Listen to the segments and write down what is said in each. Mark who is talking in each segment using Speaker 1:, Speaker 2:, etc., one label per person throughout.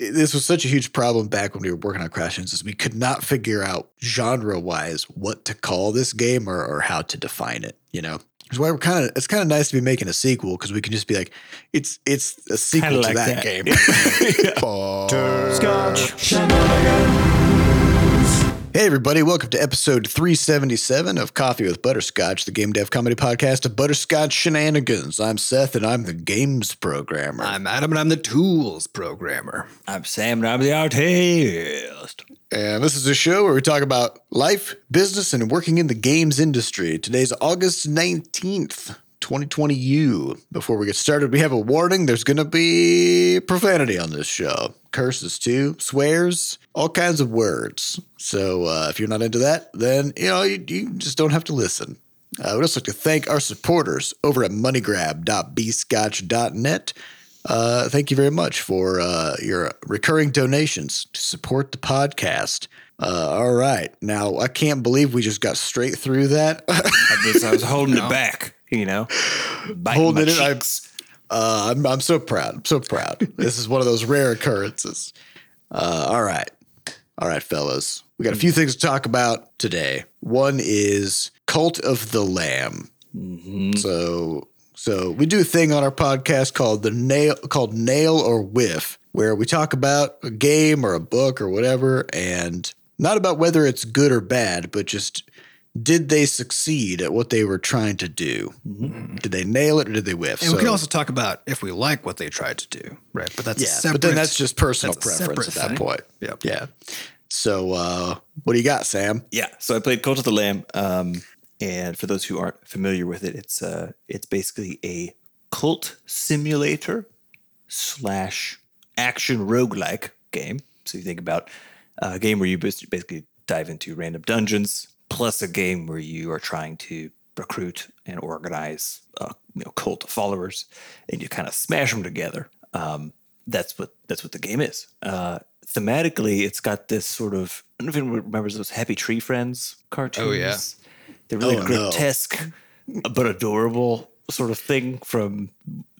Speaker 1: this was such a huge problem back when we were working on Crashlands is. We could not figure out genre wise what to call this game or, or how to define it. You know, which is why we're kind of it's kind of nice to be making a sequel because we can just be like, it's it's a sequel
Speaker 2: Kinda
Speaker 1: to that,
Speaker 2: that.
Speaker 1: game. Hey everybody, welcome to episode 377 of Coffee with Butterscotch, the game dev comedy podcast of Butterscotch Shenanigans. I'm Seth and I'm the games programmer.
Speaker 3: I'm Adam and I'm the tools programmer.
Speaker 2: I'm Sam and I'm the artist.
Speaker 1: And this is a show where we talk about life, business, and working in the games industry. Today's August 19th, 2020U. Before we get started, we have a warning. There's going to be profanity on this show. Curses too, swears, all kinds of words. So uh, if you're not into that, then you know you, you just don't have to listen. Uh, we'd also like to thank our supporters over at moneygrab.bscotch.net. Uh, thank you very much for uh, your recurring donations to support the podcast. Uh, all right. Now, I can't believe we just got straight through that.
Speaker 2: I was, I was holding it back, you know,
Speaker 1: Holding it, I-. Uh, I'm, I'm so proud. I'm so proud. this is one of those rare occurrences. Uh, all right. All right, fellas. We got a hmm. few things to talk about today. One is Cult of the Lamb. Mm-hmm. So so we do a thing on our podcast called the nail called Nail or Whiff, where we talk about a game or a book or whatever, and not about whether it's good or bad, but just did they succeed at what they were trying to do? Did they nail it or did they whiff?
Speaker 3: And we can also talk about if we like what they tried to do, right? But that's a
Speaker 1: yeah,
Speaker 3: separate.
Speaker 1: but then that's just personal
Speaker 3: that's
Speaker 1: preference at that
Speaker 3: thing.
Speaker 1: point.
Speaker 3: Yep.
Speaker 1: Yeah. So uh, what do you got, Sam?
Speaker 2: Yeah, so I played Cult of the Lamb, um, and for those who aren't familiar with it, it's uh, it's basically a cult simulator slash action roguelike game. So you think about a game where you basically dive into random dungeons, plus a game where you are trying to recruit and organize a you know cult of followers, and you kind of smash them together. Um, that's what that's what the game is. Uh, thematically, it's got this sort of I don't know if anyone remembers those Happy Tree Friends cartoons.
Speaker 3: Oh, yeah.
Speaker 2: they're really
Speaker 1: Oh, no.
Speaker 2: grotesque but adorable sort of thing from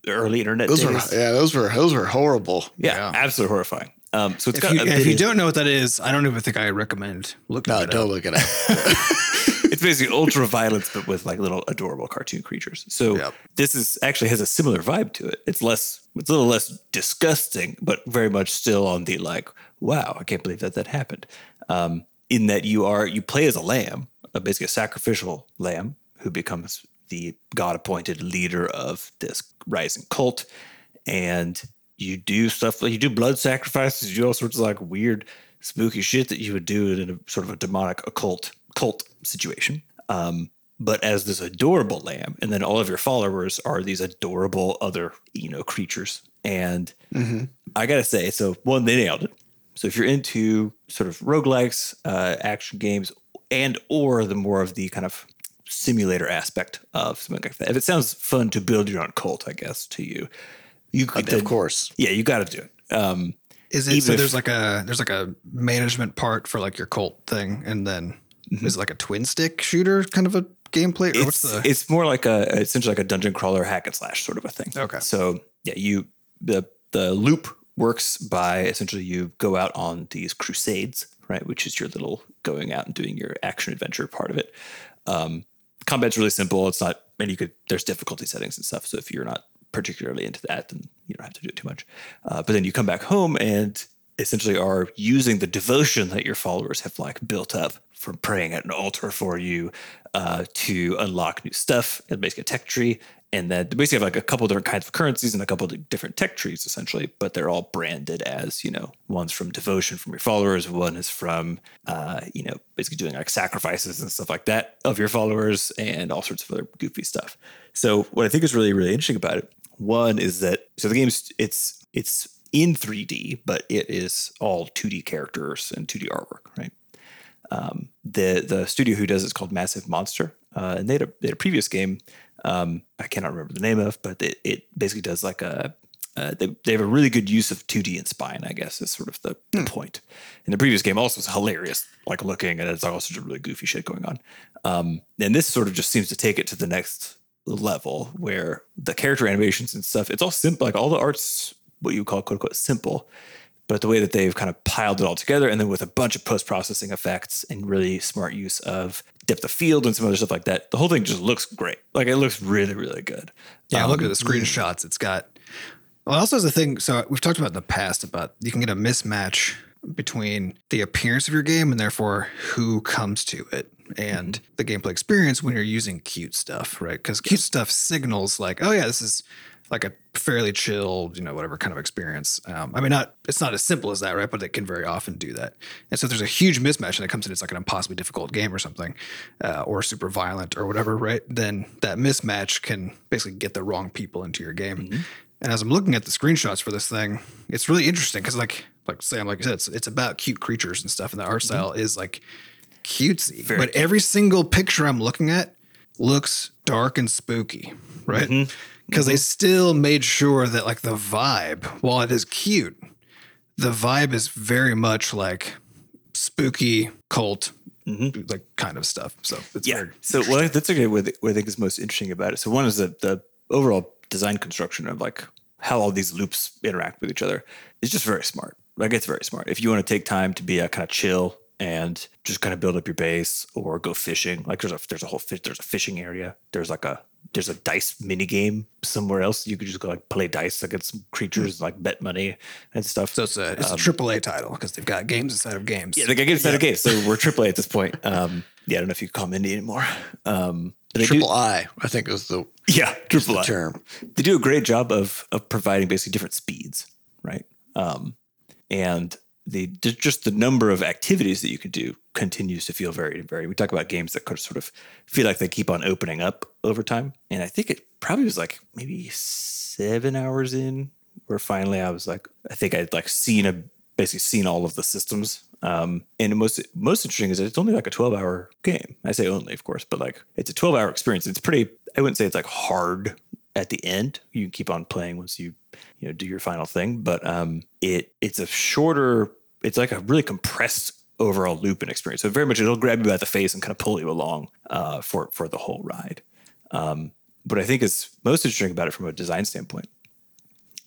Speaker 2: early internet
Speaker 1: Those were
Speaker 2: days.
Speaker 1: yeah, those were those were horrible.
Speaker 2: yeah,
Speaker 3: Yeah.
Speaker 2: absolutely horrifying. Um, so it's
Speaker 3: If
Speaker 2: got
Speaker 3: you,
Speaker 2: a
Speaker 3: if you don't know what that is, I don't even think I recommend looking
Speaker 1: No,
Speaker 3: it No,
Speaker 1: don't
Speaker 3: up.
Speaker 1: look at it.
Speaker 2: it's basically ultra violence, but with like little adorable cartoon creatures. So
Speaker 3: Yep.
Speaker 2: this is actually has a similar vibe to it. It's less, it's a little less disgusting, but very much still on the like, wow, I can't believe that that happened. Um, in that you are you play as a lamb, uh, basically a sacrificial lamb who becomes the god appointed leader of this rising cult, and you do stuff like you do blood sacrifices, you do all sorts of like weird, spooky shit that you would do in a sort of a demonic occult cult situation. Um, but as this adorable lamb, and then all of your followers are these adorable other you know creatures. And I gotta say, so one, they nailed it. So if you're into sort of roguelikes, uh, action games, and or the more of the kind of simulator aspect of something like that, if it sounds fun to build your own cult, I guess to you, you could,
Speaker 1: of course.
Speaker 2: yeah, you got to do it. Um,
Speaker 3: Is it so?
Speaker 2: if-
Speaker 3: there's like a there's like a management part for like your cult thing, and then is it like a twin stick shooter kind of a gameplay? Or what's
Speaker 2: it's
Speaker 3: the
Speaker 2: it's more like a essentially like a dungeon crawler hack and slash sort of a thing.
Speaker 3: Okay.
Speaker 2: So yeah, you the the loop works by essentially you go out on these crusades, right? Which is your little going out and doing your action adventure part of it. Um, combat's really simple. It's not, and you could there's difficulty settings and stuff. So if you're not particularly into that, then you don't have to do it too much. Uh, but then you come back home and essentially are using the devotion that your followers have like built up from praying at an altar for you uh, to unlock new stuff and basically a tech tree. And then basically have like a couple different kinds of currencies and a couple different tech trees essentially, but they're all branded as, you know, one's from devotion from your followers, one is from, uh, you know, basically doing like sacrifices and stuff like that of your followers and all sorts of other goofy stuff. So what I think is really, really interesting about it, one is that, so the game's, it's, it's in 3D, but it is all 2D characters and 2D artwork, right? Um, the the studio who does it's called Massive Monster, uh, and they had, a, they had a previous game um, I cannot remember the name of, but it, it basically does like a uh, they, they have a really good use of 2D and spine, I guess, is sort of the, the point. And the previous game also was hilarious, like looking, and it's all sorts of really goofy shit going on. Um, and this sort of just seems to take it to the next level where the character animations and stuff, it's all simple, like all the art's what you call quote unquote simple, but the way that they've kind of piled it all together and then with a bunch of post processing effects and really smart use of depth of field and some other stuff like that, the whole thing just looks great. Like it looks really, really good.
Speaker 3: Yeah,
Speaker 2: Um,
Speaker 3: look at the screenshots. It's got. Well, it also has a thing. So we've talked about in the past about you can get a mismatch between the appearance of your game and therefore who comes to it and
Speaker 2: Mm-hmm.
Speaker 3: the gameplay experience when you're using cute stuff, right? Because cute stuff signals like, oh yeah, this is like a fairly chilled, you know, whatever kind of experience. Um, I mean, not it's not as simple as that, right? But it can very often do that. And so if there's a huge mismatch and it comes in, it's like an impossibly difficult game or something, uh, or super violent or whatever, right? Then that mismatch can basically get the wrong people into your game.
Speaker 2: Mm-hmm.
Speaker 3: And as I'm looking at the screenshots for this thing, it's really interesting because, like, like Sam, like I said, it's, it's about cute creatures and stuff, and the art style is like cutesy.
Speaker 2: Mm-hmm. Very
Speaker 3: but every single picture I'm looking at looks dark and spooky, right?
Speaker 2: Mm-hmm.
Speaker 3: Because they still made sure that like the vibe, while it is cute, the vibe is very much like spooky cult, like kind of stuff. So it's
Speaker 2: Mm-hmm. yeah.
Speaker 3: very
Speaker 2: So what I, that's okay. What, what I think is most interesting about it. So one is that the overall design construction of like how all these loops interact with each other is just very smart. Like it's very smart. If you want to take time to be a kind of chill and just kind of build up your base or go fishing, like there's a there's a whole fish there's a fishing area. There's like a there's a dice mini game somewhere else. You could just go like play dice against some creatures, like bet money and stuff.
Speaker 3: so it's a it's a triple A title because they've got games inside of games.
Speaker 2: Um, Yeah, the game's not a game, so we're AAA at this point. Um, yeah, I don't know if you call them indie anymore. Um, they do-
Speaker 1: Triple I, I think is the,
Speaker 2: yeah, triple
Speaker 1: the
Speaker 2: I.
Speaker 1: term.
Speaker 2: They do a great job of of providing basically different speeds, right? Um, and the just the number of activities that you can do continues to feel very, very. We talk about games that could sort of feel like they keep on opening up over time, and I think it probably was like maybe seven hours in where finally I was like, I think I'd like seen a basically seen all of the systems. Um, and most most interesting is that it's only like a twelve hour game. I say only, of course, but like it's a twelve hour experience. It's pretty. I wouldn't say it's like hard at the end. You can keep on playing once you you know do your final thing, but um, it it's a shorter. It's like a really compressed overall loop and experience. So very much it'll grab you by the face and kind of pull you along uh, for for the whole ride. Um, what I think is most interesting about it from a design standpoint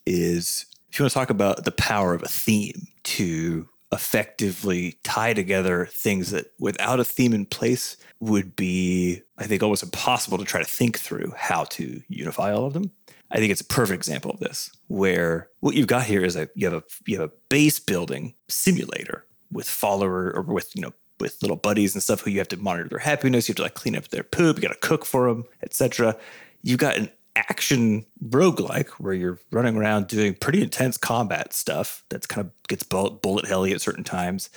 Speaker 2: is if you want to talk about the power of a theme to effectively tie together things that without a theme in place would be, I think, almost impossible to try to think through how to unify all of them. I think it's a perfect example of this, where what you've got here is a you have a you have a base building simulator with follower or with you know with little buddies and stuff who you have to monitor their happiness, you have to like clean up their poop, you got to cook for them, etc. You've got an action roguelike where you're running around doing pretty intense combat stuff that's kind of gets bullet, bullet helly at certain times.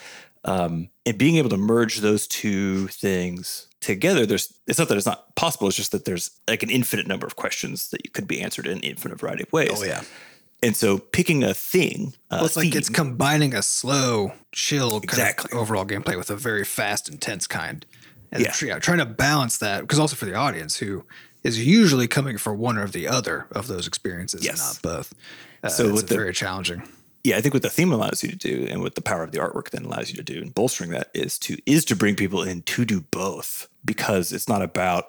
Speaker 2: Um, and being able to merge those two things together, there's it's not that it's not possible, it's just that there's like an infinite number of questions that you could be answered in an infinite variety of ways.
Speaker 1: Oh, yeah.
Speaker 2: And so picking a thing, uh,
Speaker 3: Well, it's like it's combining a slow, chill kind
Speaker 2: Exactly.
Speaker 3: of overall gameplay with a very fast, intense kind. And
Speaker 2: Yeah.
Speaker 3: yeah, trying to balance that because also for the audience who is usually coming for one or the other of those experiences
Speaker 2: Yes.
Speaker 3: not both. Uh,
Speaker 2: So
Speaker 3: it's
Speaker 2: the-
Speaker 3: very challenging.
Speaker 2: yeah, I think what the theme allows you to do, and what the power of the artwork then allows you to do, and bolstering that is to is to bring people in to do both because it's not about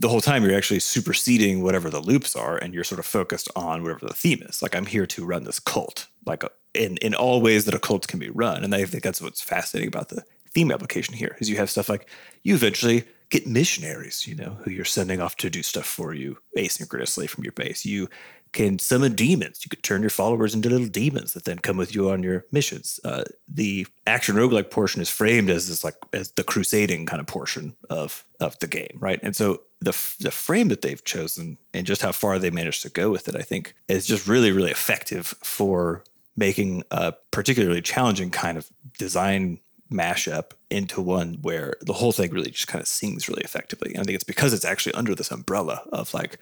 Speaker 2: the whole time you're actually superseding whatever the loops are, and you're sort of focused on whatever the theme is. Like I'm here to run this cult, like a, in in all ways that a cult can be run, and I think that's what's fascinating about the theme application here is you have stuff like you eventually get missionaries, you know, who you're sending off to do stuff for you asynchronously from your base. You can summon demons. You could turn your followers into little demons that then come with you on your missions. Uh, the action roguelike portion is framed as this like as the crusading kind of portion of of the game, right? And so the the frame that they've chosen and just how far they managed to go with it, I think, is just really really effective for making a particularly challenging kind of design mashup into one where the whole thing really just kind of sings really effectively. And I think it's because it's actually under this umbrella of like,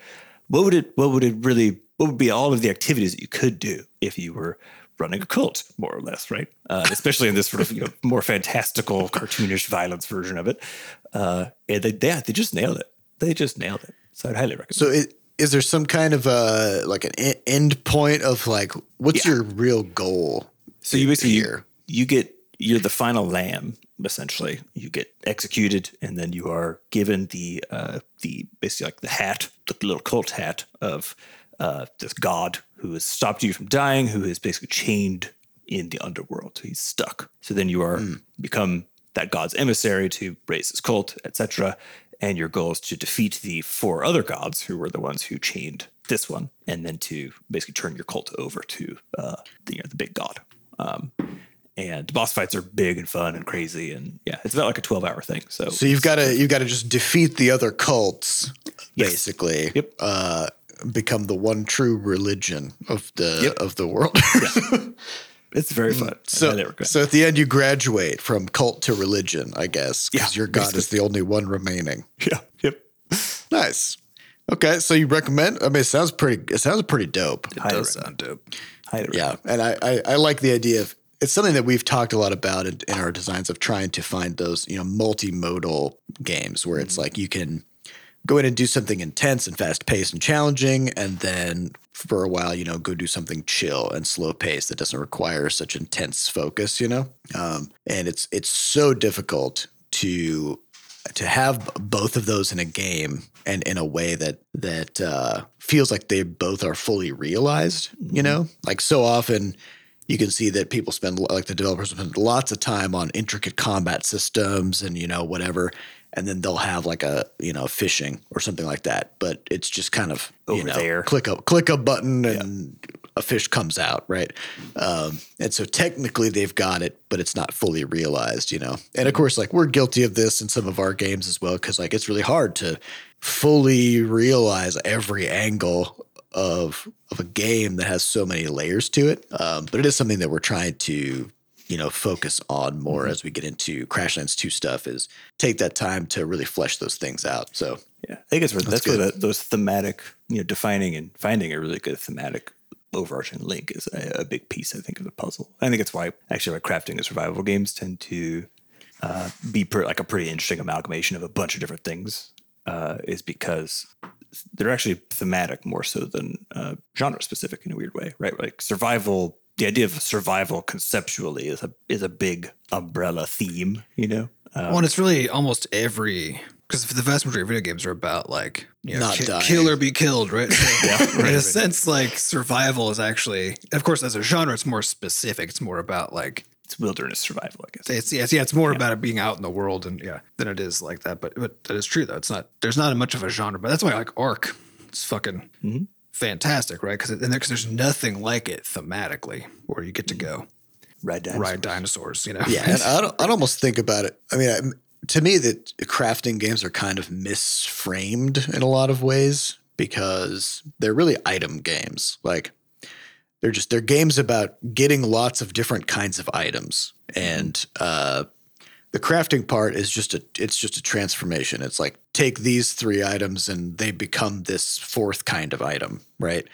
Speaker 2: what would it, what would it really, what would be all of the activities that you could do if you were running a cult, more or less, right? Uh, especially in this sort of you know more fantastical, cartoonish violence version of it. Uh, and they, they, they just nailed it. They just nailed it. So I'd highly recommend.
Speaker 1: So it, is there some kind of uh like an e- end point of like what's
Speaker 2: Yeah.
Speaker 1: your real goal?
Speaker 2: So you basically you, you get you're the final lamb essentially. You get executed, and then you are given the uh, the basically like the hat, the little cult hat of uh, this god who has stopped you from dying, who has basically chained in the underworld. So he's stuck. So then you are become that god's emissary to raise his cult, etc. And your goal is to defeat the four other gods who were the ones who chained this one, and then to basically turn your cult over to uh, the, you know, the big god. Um, and boss fights are big and fun and crazy, and yeah, it's about like a twelve hour thing. So,
Speaker 1: So you've got to you've got to just defeat the other cults,
Speaker 2: Yes.
Speaker 1: basically.
Speaker 2: Yep.
Speaker 1: Uh, become the one true religion of the
Speaker 2: Yep.
Speaker 1: of the world.
Speaker 2: it's very fun.
Speaker 1: So so at the end you graduate from cult to religion, I guess, because
Speaker 2: Yeah,
Speaker 1: your god is the only one remaining.
Speaker 2: yeah, yep.
Speaker 1: Nice. Okay, so you recommend? I mean, it sounds pretty. It sounds pretty dope.
Speaker 3: It
Speaker 2: Highly
Speaker 3: does sound dope.
Speaker 1: Yeah, and I, I I like the idea of it's something that we've talked a lot about in, in our designs of trying to find those you know multimodal games where it's like you can go in and do something intense and fast paced and challenging, and then for a while you know go do something chill and slow paced that doesn't require such intense focus. You know, um, and it's it's so difficult to to have both of those in a game and in a way that that uh, feels like they both are fully realized. You know, like so often you can see that people spend like the developers spend lots of time on intricate combat systems and you know whatever and then they'll have like a you know fishing or something like that. But it's just kind of you
Speaker 2: Over
Speaker 1: know
Speaker 2: there.
Speaker 1: click a click a button and a fish comes out right? Um, and so technically they've got it but it's not fully realized you know? And of course like we're guilty of this in some of our games as well because like it's really hard to fully realize every angle of of a game that has so many layers to it. Um, but it is something that we're trying to you know focus on more as we get into Crashlands 2 stuff is take that time to really flesh those things out. So
Speaker 2: Yeah, I think it's that's,
Speaker 1: good.
Speaker 2: where the, those thematic, you know, defining and finding a really good thematic overarching link is a, a big piece, I think, of the puzzle. I think it's why actually like crafting and survival games tend to uh, be per, like a pretty interesting amalgamation of a bunch of different things. Uh, is because they're actually thematic more so than uh, genre specific in a weird way, right? Like survival. The idea of survival conceptually is a is a big umbrella theme, you know. Uh,
Speaker 3: well, and it's really almost every because the vast majority of video games are about like you know,
Speaker 1: Not
Speaker 3: ki-
Speaker 1: dying.
Speaker 3: kill or be killed, right? So,
Speaker 2: Yeah,
Speaker 3: in
Speaker 2: right,
Speaker 3: a
Speaker 2: right.
Speaker 3: sense, like survival is actually, of course, as a genre, it's more specific. It's more about like
Speaker 2: it's wilderness survival, I guess.
Speaker 3: it's yeah, it's, yeah, it's more about it being out in the world and yeah, than it is like that. But but that is true though. It's not there's not much of a genre, but that's why I like Ark. It's fucking
Speaker 2: Mm-hmm.
Speaker 3: fantastic, right? Because and because there's nothing like it thematically where you get to go
Speaker 2: Ride dinosaurs.
Speaker 3: ride dinosaurs. You know,
Speaker 1: yeah, and I'd, I'd almost think about it. I mean, I, to me, that crafting games are kind of misframed in a lot of ways because they're really item games. Like they're just they're games about getting lots of different kinds of items, and uh, the crafting part is just a it's just a transformation. It's like take these three items and they become this fourth kind of item, right?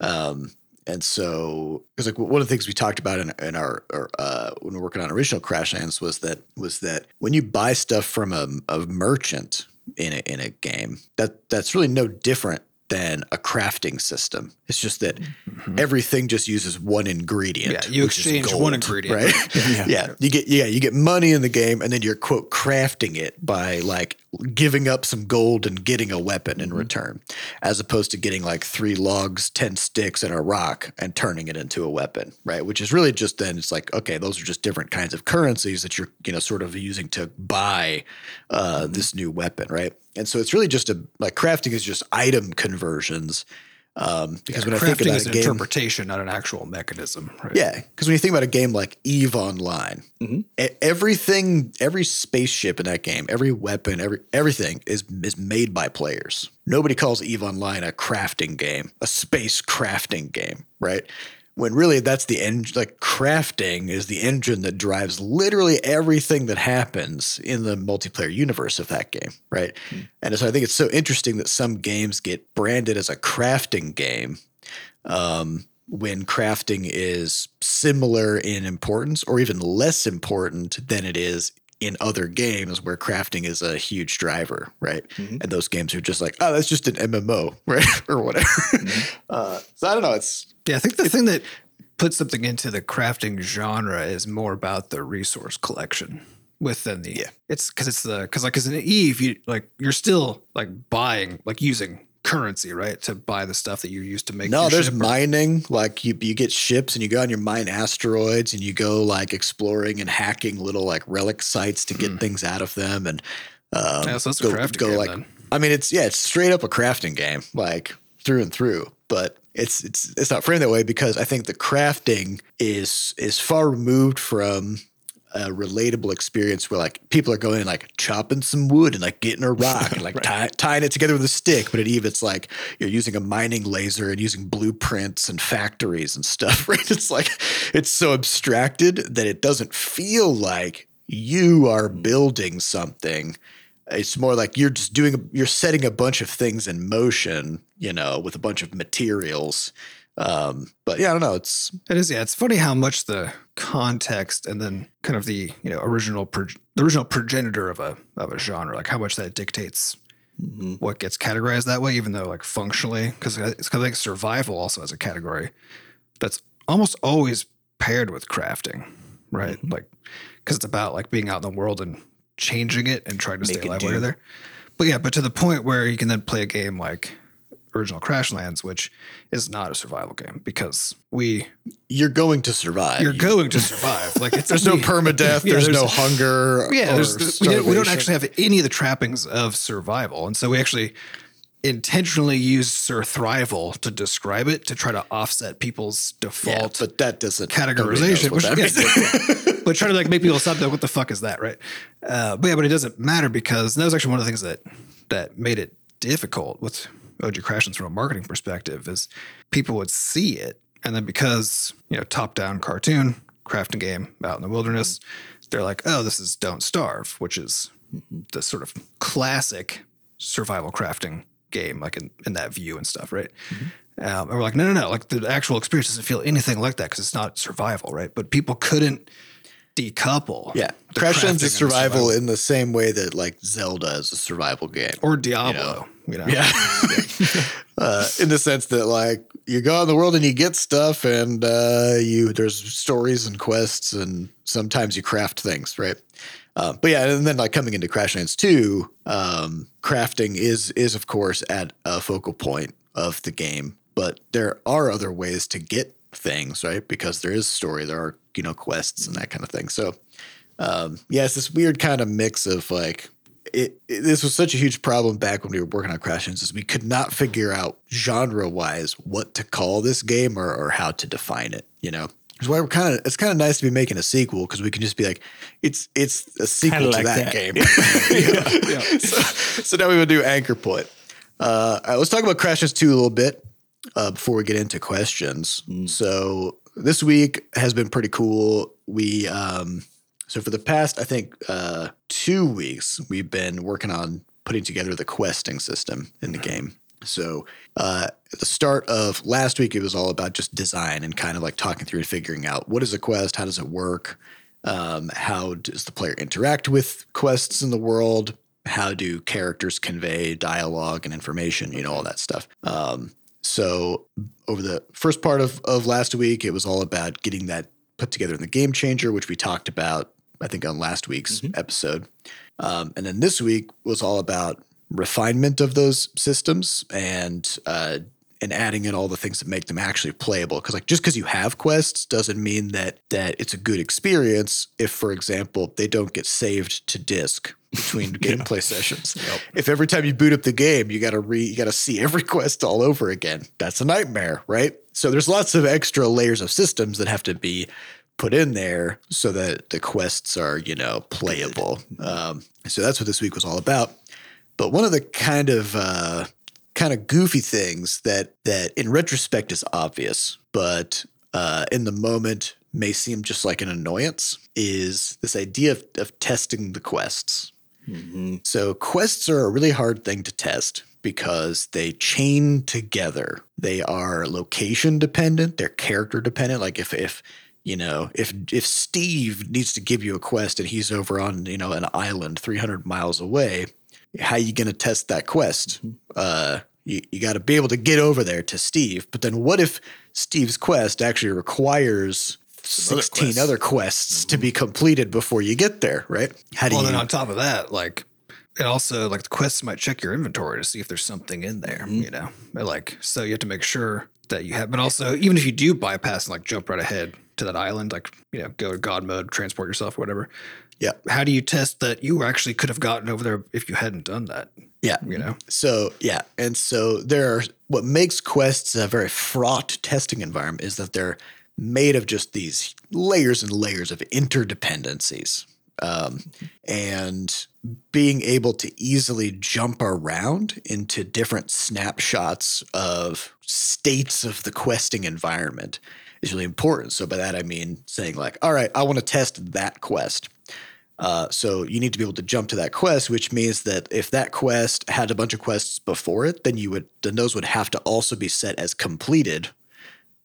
Speaker 1: Um, and so, because like one of the things we talked about in, in our, our uh, when we are working on original Crashlands was that was that when you buy stuff from a, a merchant in a, in a game, that that's really no different than a crafting system. It's just that mm-hmm. everything just uses one ingredient.
Speaker 3: Yeah, you
Speaker 1: which is
Speaker 3: exchange one ingredient.
Speaker 1: right?
Speaker 2: Yeah.
Speaker 1: yeah. you get yeah, you get money in the game, and then you're quote crafting it by like giving up some gold and getting a weapon in mm-hmm. return, as opposed to getting like three logs, ten sticks, and a rock and turning it into a weapon, right? Which is really just then it's like okay, those are just different kinds of currencies that you're you know sort of using to buy uh, mm-hmm. this new weapon, right? And so it's really just a like crafting is just item conversions. Um, because when I think about
Speaker 3: is
Speaker 1: a
Speaker 3: an
Speaker 1: game,
Speaker 3: interpretation, not an actual mechanism. Right?
Speaker 1: yeah, because when you think about a game like Eve Online,
Speaker 2: Mm-hmm.
Speaker 1: everything, every spaceship in that game, every weapon, every everything is is made by players. Nobody calls Eve Online a crafting game, a space crafting game, right? When really that's the engine. Like crafting is the engine that drives literally everything that happens in the multiplayer universe of that game, right? And so I think it's so interesting that some games get branded as a crafting game um, when crafting is similar in importance or even less important than it is in other games where crafting is a huge driver, right?
Speaker 2: Mhm.
Speaker 1: And those games are just like, oh, that's just an MMO, right? or whatever. Uh, so I don't know. It's
Speaker 3: Yeah, I think the thing that puts something into the crafting genre is more about the resource collection within the
Speaker 1: Yeah.
Speaker 3: It's because it's the because like as an Eve, you like you're still like buying like using currency, right, to buy the stuff that you used to make.
Speaker 1: No, there's mining. Like you, you get ships and you go and you mine asteroids and you go like exploring and hacking little like relic sites to get things out of them and um.
Speaker 3: Yeah, so that's a
Speaker 1: go,
Speaker 3: crafting
Speaker 1: go
Speaker 3: game
Speaker 1: like.
Speaker 3: then.
Speaker 1: I mean, it's yeah, it's straight up a crafting game, like through and through. But it's it's it's not framed that way because I think the crafting is is far removed from a relatable experience where like people are going and like chopping some wood and like getting a rock and like tie, tying it together with a stick. But at Eve, it's like you're using a mining laser and using blueprints and factories and stuff. Right? It's like it's so abstracted that it doesn't feel like you are mm. building something. It's more like you're just doing, you're setting a bunch of things in motion, you know, with a bunch of materials. Um, but yeah, I don't know. It's
Speaker 3: It is, yeah. It's funny how much the context and then kind of the you know original pro- the original progenitor of a of a genre, like how much that dictates mm-hmm. what gets categorized that way, even though like functionally, because uh, it's kind of like survival also as a category that's almost always paired with crafting, right? Mm-hmm. Like because it's about like being out in the world and changing it and trying to
Speaker 2: Make
Speaker 3: stay alive
Speaker 2: do.
Speaker 3: while you're there. But yeah, but to the point where you can then play a game like original Crashlands, which is not a survival game because we
Speaker 1: you're going to survive.
Speaker 3: you're going to survive. Like it's
Speaker 1: there's no permadeath.
Speaker 3: Yeah,
Speaker 1: there's,
Speaker 3: there's-
Speaker 1: no hunger.
Speaker 3: Yeah, there's, we, don't, we don't actually have any of the trappings of survival, and so we actually intentionally use surthrival to describe it to try to offset people's
Speaker 1: Yeah,
Speaker 3: default
Speaker 1: but that doesn't
Speaker 3: categorization, which
Speaker 1: that
Speaker 3: yeah, but trying to like make people stop that. What the fuck is that, right? Uh, but yeah, but it doesn't matter because that was actually one of the things that that made it difficult with OG Crashlands from a marketing perspective is people would see it, and then because you know top down cartoon crafting game out in the wilderness, they're like, oh, this is Don't Starve, which is the sort of classic survival crafting game, like in, in that view and stuff, right? Um, and we're like, no, no, no. Like the actual experience doesn't feel anything like that because it's not survival, right? But people couldn't decouple.
Speaker 1: Yeah,
Speaker 3: the
Speaker 1: Crash
Speaker 3: crafting
Speaker 1: Lands
Speaker 3: and
Speaker 1: is survival in the same way that like Zelda is a survival game.
Speaker 3: or Diablo. You know,
Speaker 1: Yeah. uh, in the sense that like you go out in the world and you get stuff and uh, you there's stories and quests and sometimes you craft things, right? Uh, but yeah, and then like coming into Crashlands 2, um, crafting is is of course at a focal point of the game, but there are other ways to get things, right? Because there is story, there are you know quests and that kind of thing. So um, yeah, it's this weird kind of mix of like it, it- This was such a huge problem back when we were working on Crashlands, is we could not figure out genre wise what to call this game or, or how to define it. You know, that's why we're kind of. It's kind of nice to be making a sequel because we can just be like, it's it's a sequel
Speaker 2: Kinda
Speaker 1: to that,
Speaker 2: that.
Speaker 1: game. Yeah. So, so now we would do Anchor Point. Uh, all right, let's talk about Crashlands two a little bit uh, before we get into questions. So this week has been pretty cool. We um, so for the past I think uh, two weeks we've been working on putting together the questing system in the game. So uh, at the start of last week, it was all about just design and kind of like talking through and figuring out what is a quest, how does it work, um, how does the player interact with quests in the world, how do characters convey dialogue and information, you know, all that stuff. Um, so over the first part of, of last week, it was all about getting that put together in the game changer, which we talked about, I think, on last week's episode. Um, and then this week was all about refinement of those systems and uh, and adding in all the things that make them actually playable. Because like just because you have quests doesn't mean that that it's a good experience. If, for example, they don't get saved to disk between gameplay sessions. If every time you boot up the game, you gotta re you gotta see every quest all over again. That's a nightmare, right? So there's lots of extra layers of systems that have to be put in there so that the quests are, you know, playable. Um, so that's what this week was all about. But one of the kind of uh, kind of goofy things that that in retrospect is obvious, but uh, in the moment may seem just like an annoyance is this idea of, of testing the quests. So quests are a really hard thing to test because they chain together. They are location dependent, they're character dependent. Like if if you know, if if Steve needs to give you a quest and he's over on, you know, an island 300 miles away, how are you going to test that quest? Uh you, you got to be able to get over there to Steve. But then what if Steve's quest actually requires 16
Speaker 2: quests.
Speaker 1: other quests to be completed before you get there, right? How do
Speaker 3: Well,
Speaker 1: you
Speaker 3: then on top of that, like it also like the quests might check your inventory to see if there's something in there,
Speaker 2: Mhm.
Speaker 3: you know. But, like so you have to make sure that you have but also even if you do bypass and like jump right ahead to that island, like, you know, go to God mode, transport yourself, whatever.
Speaker 1: Yeah.
Speaker 3: How do you test that you actually could have gotten over there if you hadn't done that?
Speaker 1: Yeah.
Speaker 3: You know?
Speaker 1: So yeah, and so there are what makes quests a very fraught testing environment is that they're made of just these layers and layers of interdependencies, um, and being able to easily jump around into different snapshots of states of the questing environment is really important. So by that I mean saying like, all right, I want to test that quest. Uh, so you need to be able to jump to that quest, which means that if that quest had a bunch of quests before it, then you would then those would have to also be set as completed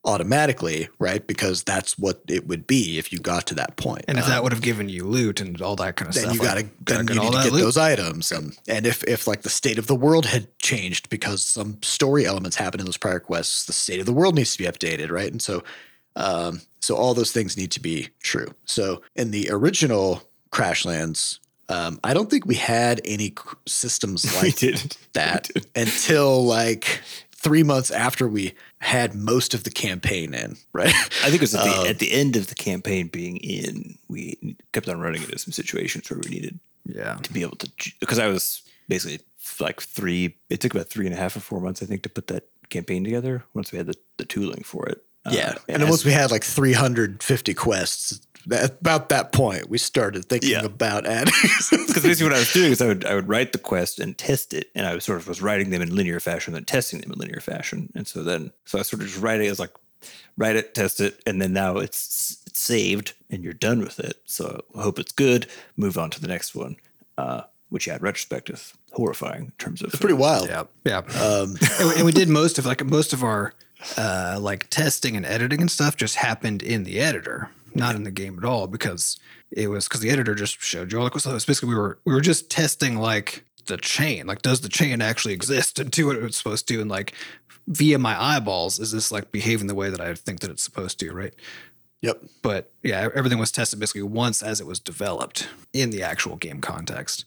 Speaker 1: automatically, right? Because that's what it would be if you got to that point.
Speaker 3: And if
Speaker 1: Um,
Speaker 3: that would have given you loot and all that kind of stuff,
Speaker 1: then
Speaker 3: stuff.
Speaker 1: you
Speaker 3: like,
Speaker 1: gotta then
Speaker 3: get
Speaker 1: you
Speaker 3: all
Speaker 1: need to get
Speaker 3: loot.
Speaker 1: those items and and if if like the state of the world had changed because some story elements happened in those prior quests the state of the world needs to be updated right and so um so all those things need to be true so in the original crashlands um i don't think we had any systems like that until like three months after we had most of the campaign in right
Speaker 2: I think it was at the,
Speaker 1: Um,
Speaker 2: at the end of the campaign being in, we kept on running into some situations where we needed
Speaker 3: Yeah.
Speaker 2: to be able to, because I was basically like three, it took about three and a half or four months, I think, to put that campaign together once we had the, the tooling for it. Uh,
Speaker 1: Yeah. and
Speaker 2: as-
Speaker 1: once we had like 350 quests, at about that point, we started thinking
Speaker 2: Yeah.
Speaker 1: about adding.
Speaker 2: because basically what I was doing is I would I would write the quest and test it, and I was sort of was writing them in linear fashion, then testing them in linear fashion, and so then so I sort of just write it as like write it, test it, and then now it's it's saved and you're done with it. So I hope it's good. Move on to the next one, uh, which yeah, in retrospect is horrifying in terms of
Speaker 1: it's pretty wild.
Speaker 3: Yeah. Yeah.
Speaker 1: Um,
Speaker 3: and, we, and we did most of like most of our uh like testing and editing and stuff just happened in the editor not in the game at all because it was because the editor just showed you all like so it was basically we were we were just testing like the chain like does the chain actually exist and do what it was supposed to and like via my eyeballs is this like behaving the way that i think that it's supposed to right
Speaker 1: yep.
Speaker 3: but yeah, everything was tested basically once as it was developed in the actual game context.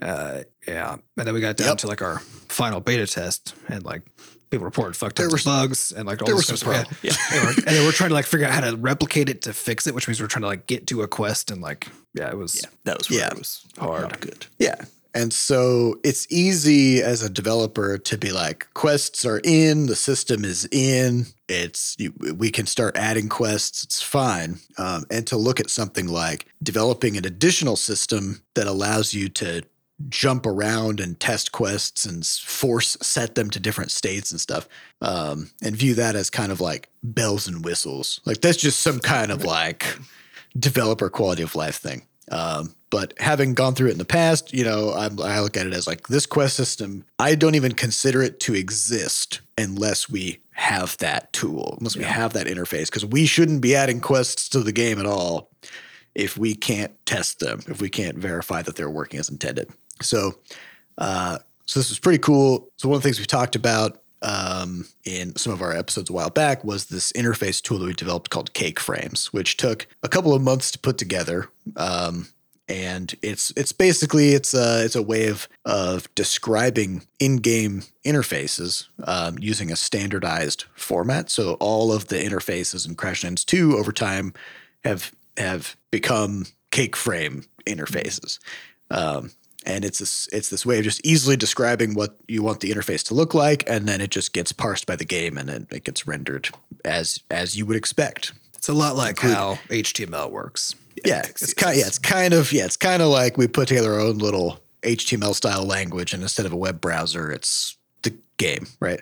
Speaker 3: Uh, yeah, and then we got down
Speaker 1: Yep.
Speaker 3: to like our final beta test, and like people reported fuck
Speaker 1: There
Speaker 3: tons
Speaker 1: were
Speaker 3: of bugs and like all
Speaker 1: there
Speaker 3: this
Speaker 1: were
Speaker 3: stuff.
Speaker 1: some
Speaker 3: So, yeah, They were- and then we're trying to like figure out how to replicate it to fix it, which means we're trying to like get to a quest and like yeah, it was
Speaker 2: yeah, that was where
Speaker 1: Yeah.
Speaker 2: it was
Speaker 3: Hard.
Speaker 2: not good.
Speaker 1: Yeah. And so it's easy as a developer to be like, quests are in, the system is in, it's you, we can start adding quests, it's fine. Um, and to look at something like developing an additional system that allows you to jump around and test quests and force set them to different states and stuff, um, and view that as kind of like bells and whistles. Like that's just some kind of like developer quality of life thing. Um, but having gone through it in the past, you know, I'm, I look at it as like this quest system. I don't even consider it to exist unless we have that tool, unless we have that interface, because we shouldn't be adding quests to the game at all if we can't test them, if we can't verify that they're working as intended. So, uh, so this was pretty cool. So one of the things we talked about um, in some of our episodes a while back was this interface tool that we developed called Cake Frames, which took a couple of months to put together. Um, and it's it's basically it's a it's a way of of describing in-game interfaces um, using a standardized format. So all of the interfaces in Crashlands 2 over time have have become cake frame interfaces. Um, and it's this it's this way of just easily describing what you want the interface to look like, and then it just gets parsed by the game, and then it gets rendered as as you would expect.
Speaker 3: it's a lot like how HTML works.
Speaker 1: Yeah, it's kind yeah, it's kind of yeah, it's kind of like we put together our own little HTML style language, and instead of a web browser, it's the game, right?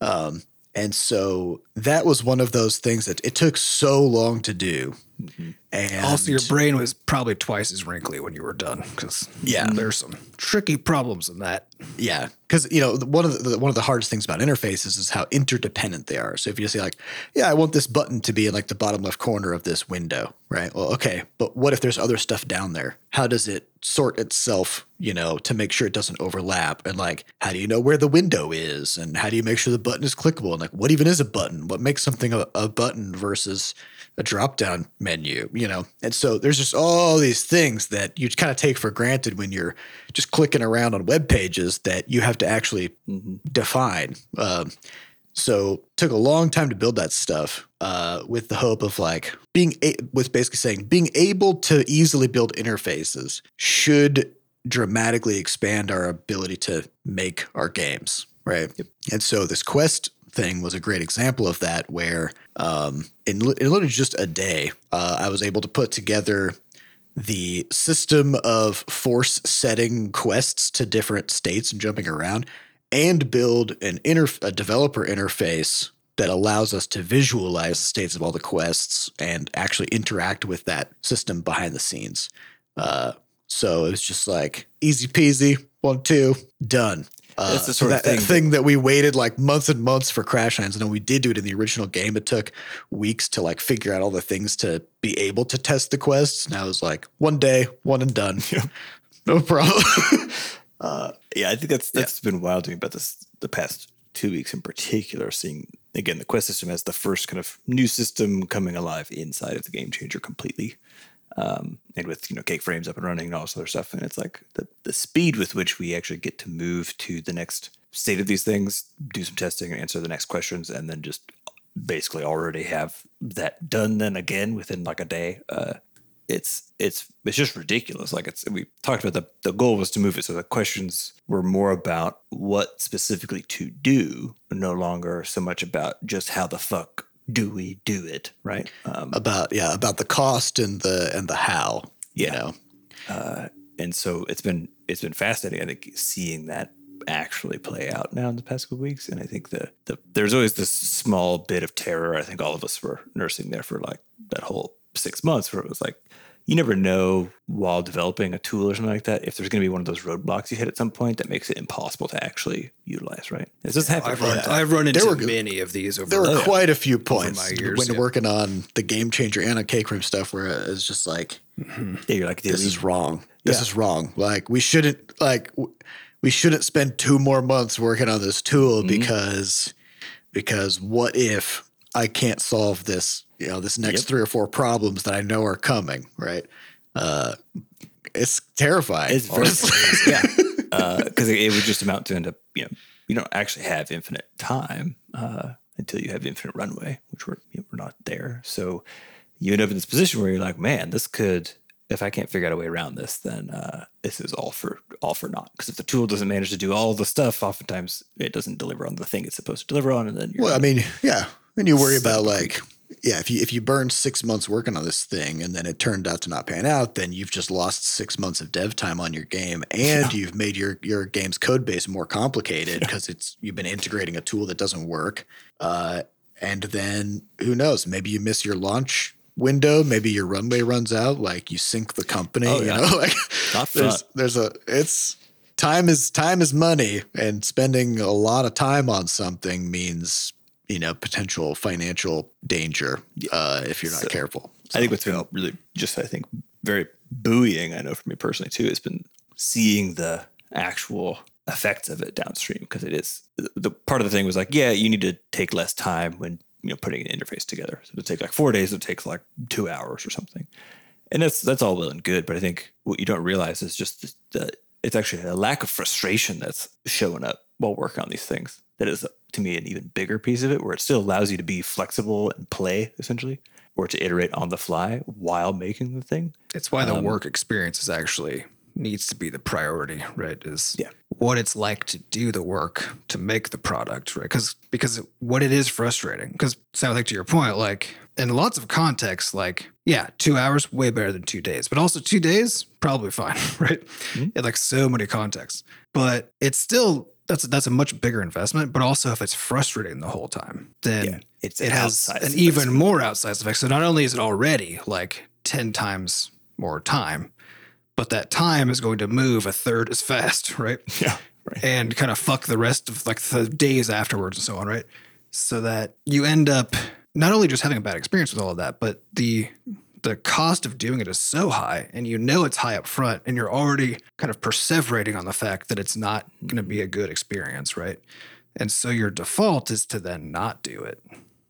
Speaker 1: Um, and so that was one of those things that it took so long to do. Mm-hmm. And
Speaker 3: Also, your brain was probably twice as wrinkly when you were done because
Speaker 1: Yeah.
Speaker 3: there's some tricky problems in that.
Speaker 1: Yeah, because you know one of the one of the hardest things about interfaces is how interdependent they are. So if you say like, yeah, I want this button to be in like the bottom left corner of this window, right? Well, okay, but what if there's other stuff down there? How does it sort itself, you know, to make sure it doesn't overlap? And like, how do you know where the window is? And how do you make sure the button is clickable? And like, what even is a button? What makes something a, a button versus a drop down menu, you know? And so there's just all these things that you kind of take for granted when you're just clicking around on web pages that you have to actually define. Um, so took a long time to build that stuff uh, with the hope of like being a- with basically saying being able to easily build interfaces should dramatically expand our ability to make our games, right? And so this quest thing was a great example of that, where um, in, in literally just a day, uh, I was able to put together the system of force setting quests to different states and jumping around, and build an inter- a developer interface that allows us to visualize the states of all the quests and actually interact with that system behind the scenes. Uh, so it was just like easy peasy, one, two, done. Uh,
Speaker 2: That's the
Speaker 1: so
Speaker 2: sort of
Speaker 1: that, that
Speaker 2: thing
Speaker 1: thing that we waited like months and months for crash Crashlands. And then we did do it in the original game. It took weeks to like figure out all the things to be able to test the quests. Now it was like one day, one and done. No problem.
Speaker 2: Yeah, I think that's that's been wild to me about this the past two weeks in particular. Seeing again the quest system as the first kind of new system coming alive inside of the game changer completely, um, and with you know cake frames up and running and all this other stuff. And it's like the the speed with which we actually get to move to the next state of these things, do some testing, and answer the next questions, and then just basically already have that done then again within like a day. Uh, it's it's it's just ridiculous. Like it's we talked about the the goal was to move it so the questions were more about what specifically to do, no longer so much about just how the fuck do we do it, right? Um,
Speaker 1: about yeah, about the cost and the and the how. You
Speaker 2: Yeah.
Speaker 1: know.
Speaker 2: and so it's been it's been fascinating. I think seeing that actually play out now in the past couple weeks, and I think the the there's always this small bit of terror. I think all of us were nursing there for like that whole six months, where it was like you never know while developing a tool or something like that if there's going to be one of those roadblocks you hit at some point that makes it impossible to actually utilize. Right? This just happened.
Speaker 3: I've run,
Speaker 1: Yeah.
Speaker 3: I've run into
Speaker 1: were-
Speaker 3: many of these over
Speaker 1: There were
Speaker 2: Oh, yeah.
Speaker 1: quite a few points
Speaker 3: years,
Speaker 1: when
Speaker 3: yeah.
Speaker 1: working on the game changer and on cake room stuff where it's just like mm-hmm.
Speaker 2: Yeah, you're like,
Speaker 1: this is wrong. This
Speaker 2: Yeah.
Speaker 1: is wrong. Like we shouldn't like we shouldn't spend two more months working on this tool mm-hmm. because because what if I can't solve this, you know, this next
Speaker 2: Yep.
Speaker 1: three or four problems that I know are coming, right? Uh it's terrifying.
Speaker 2: It's very yeah, because it, it would just amount to end up you know you don't actually have infinite time uh, until you have infinite runway, which we're you know, we're not there. So you end up in this position where you're like, man, this could. If I can't figure out a way around this, then uh, this is all for all for naught. Because if the tool doesn't manage to do all the stuff, oftentimes it doesn't deliver on the thing it's supposed to deliver on, and then you're
Speaker 1: Well, I mean, yeah. And you worry about
Speaker 2: Son of a
Speaker 1: like, yeah, if you if you burn six months working on this thing and then it turned out to not pan out, then you've just lost six months of dev time on your game, and you've made your your game's code base more complicated because it's you've been integrating a tool that doesn't work. Uh, and then who knows? Maybe you miss your launch window. Maybe your runway runs out. Like you sink the company.
Speaker 2: Oh,
Speaker 1: you
Speaker 2: yeah.
Speaker 1: know, like
Speaker 2: Not
Speaker 1: there's
Speaker 2: fun.
Speaker 1: there's a it's time is time is money and spending a lot of time on something means you know potential financial danger uh, if you're not
Speaker 2: So-
Speaker 1: careful
Speaker 2: I think what's been really just I think very buoying, I know for me personally too, It's been seeing the actual effects of it downstream because it is the part of the thing was like, yeah, you need to take less time when you know putting an interface together. So to take like four days, it takes like two hours or something. And that's that's all well and good, but I think what you don't realize is just that it's actually a lack of frustration that's showing up while working on these things. That is to me an even bigger piece of it, where it still allows you to be flexible and play essentially, or to iterate on the fly while making the thing.
Speaker 3: It's why the um, work experience is actually needs to be the priority, right? Is
Speaker 2: Yeah.
Speaker 3: what it's like to do the work to make the product, right? Because because what it is frustrating. Because sound like to your point, like in lots of contexts, like yeah, two hours way better than two days, but also two days probably fine, right? Mm-hmm. In like so many contexts, but it's still. That's, that's a much bigger investment, but also if it's frustrating the whole time, then
Speaker 2: Yeah, it's
Speaker 3: it has an even more outsized effect. So not only is it already like 10 times more time, but that time is going to move a third as fast, right?
Speaker 2: Yeah. Right.
Speaker 3: And kind of fuck the rest of like the days afterwards and so on, right? So that you end up not only just having a bad experience with all of that, but the the cost of doing it is so high and you know it's high up front and you're already kind of perseverating on the fact that it's not going to be a good experience, right? And so your default is to then not do it.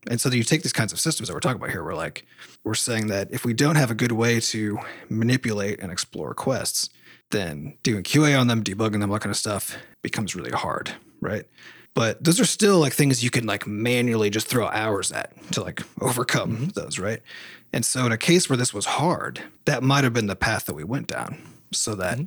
Speaker 3: And so you take these kinds of systems that we're talking about here. We're like, we're saying that if we don't have a good way to manipulate and explore quests, then doing QA on them, debugging them, that kind of stuff becomes really hard, right? But those are still like things you can like manually just throw hours at to like overcome mm-hmm. those, right? And so in a case where this was hard, that might have been the path that we went down. So that mm-hmm.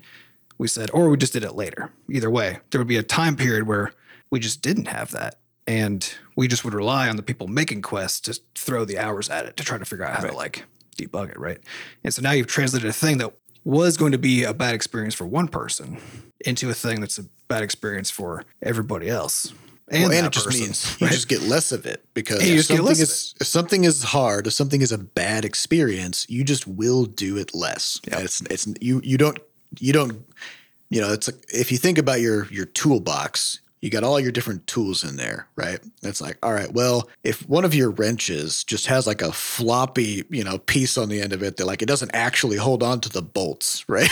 Speaker 3: we said, or we just did it later. Either way, there would be a time period where we just didn't have that. And we just would rely on the people making quests to throw the hours at it to try to figure out how to like debug it, right? And so now you've translated a thing that was going to be a bad experience for one person into a thing that's a bad experience for everybody else. And,
Speaker 1: Well, and
Speaker 3: that
Speaker 1: it just
Speaker 3: person,
Speaker 1: means you
Speaker 3: right?
Speaker 1: just get less of it because if something is if something is hard, if something is a bad experience, you just will do it less.
Speaker 3: Yep.
Speaker 1: It's it's you you don't you don't you know it's like if you think about your your toolbox, you got all your different tools in there, right? It's like, all right, well, if one of your wrenches just has like a floppy, you know, piece on the end of it that like it doesn't actually hold on to the bolts, right?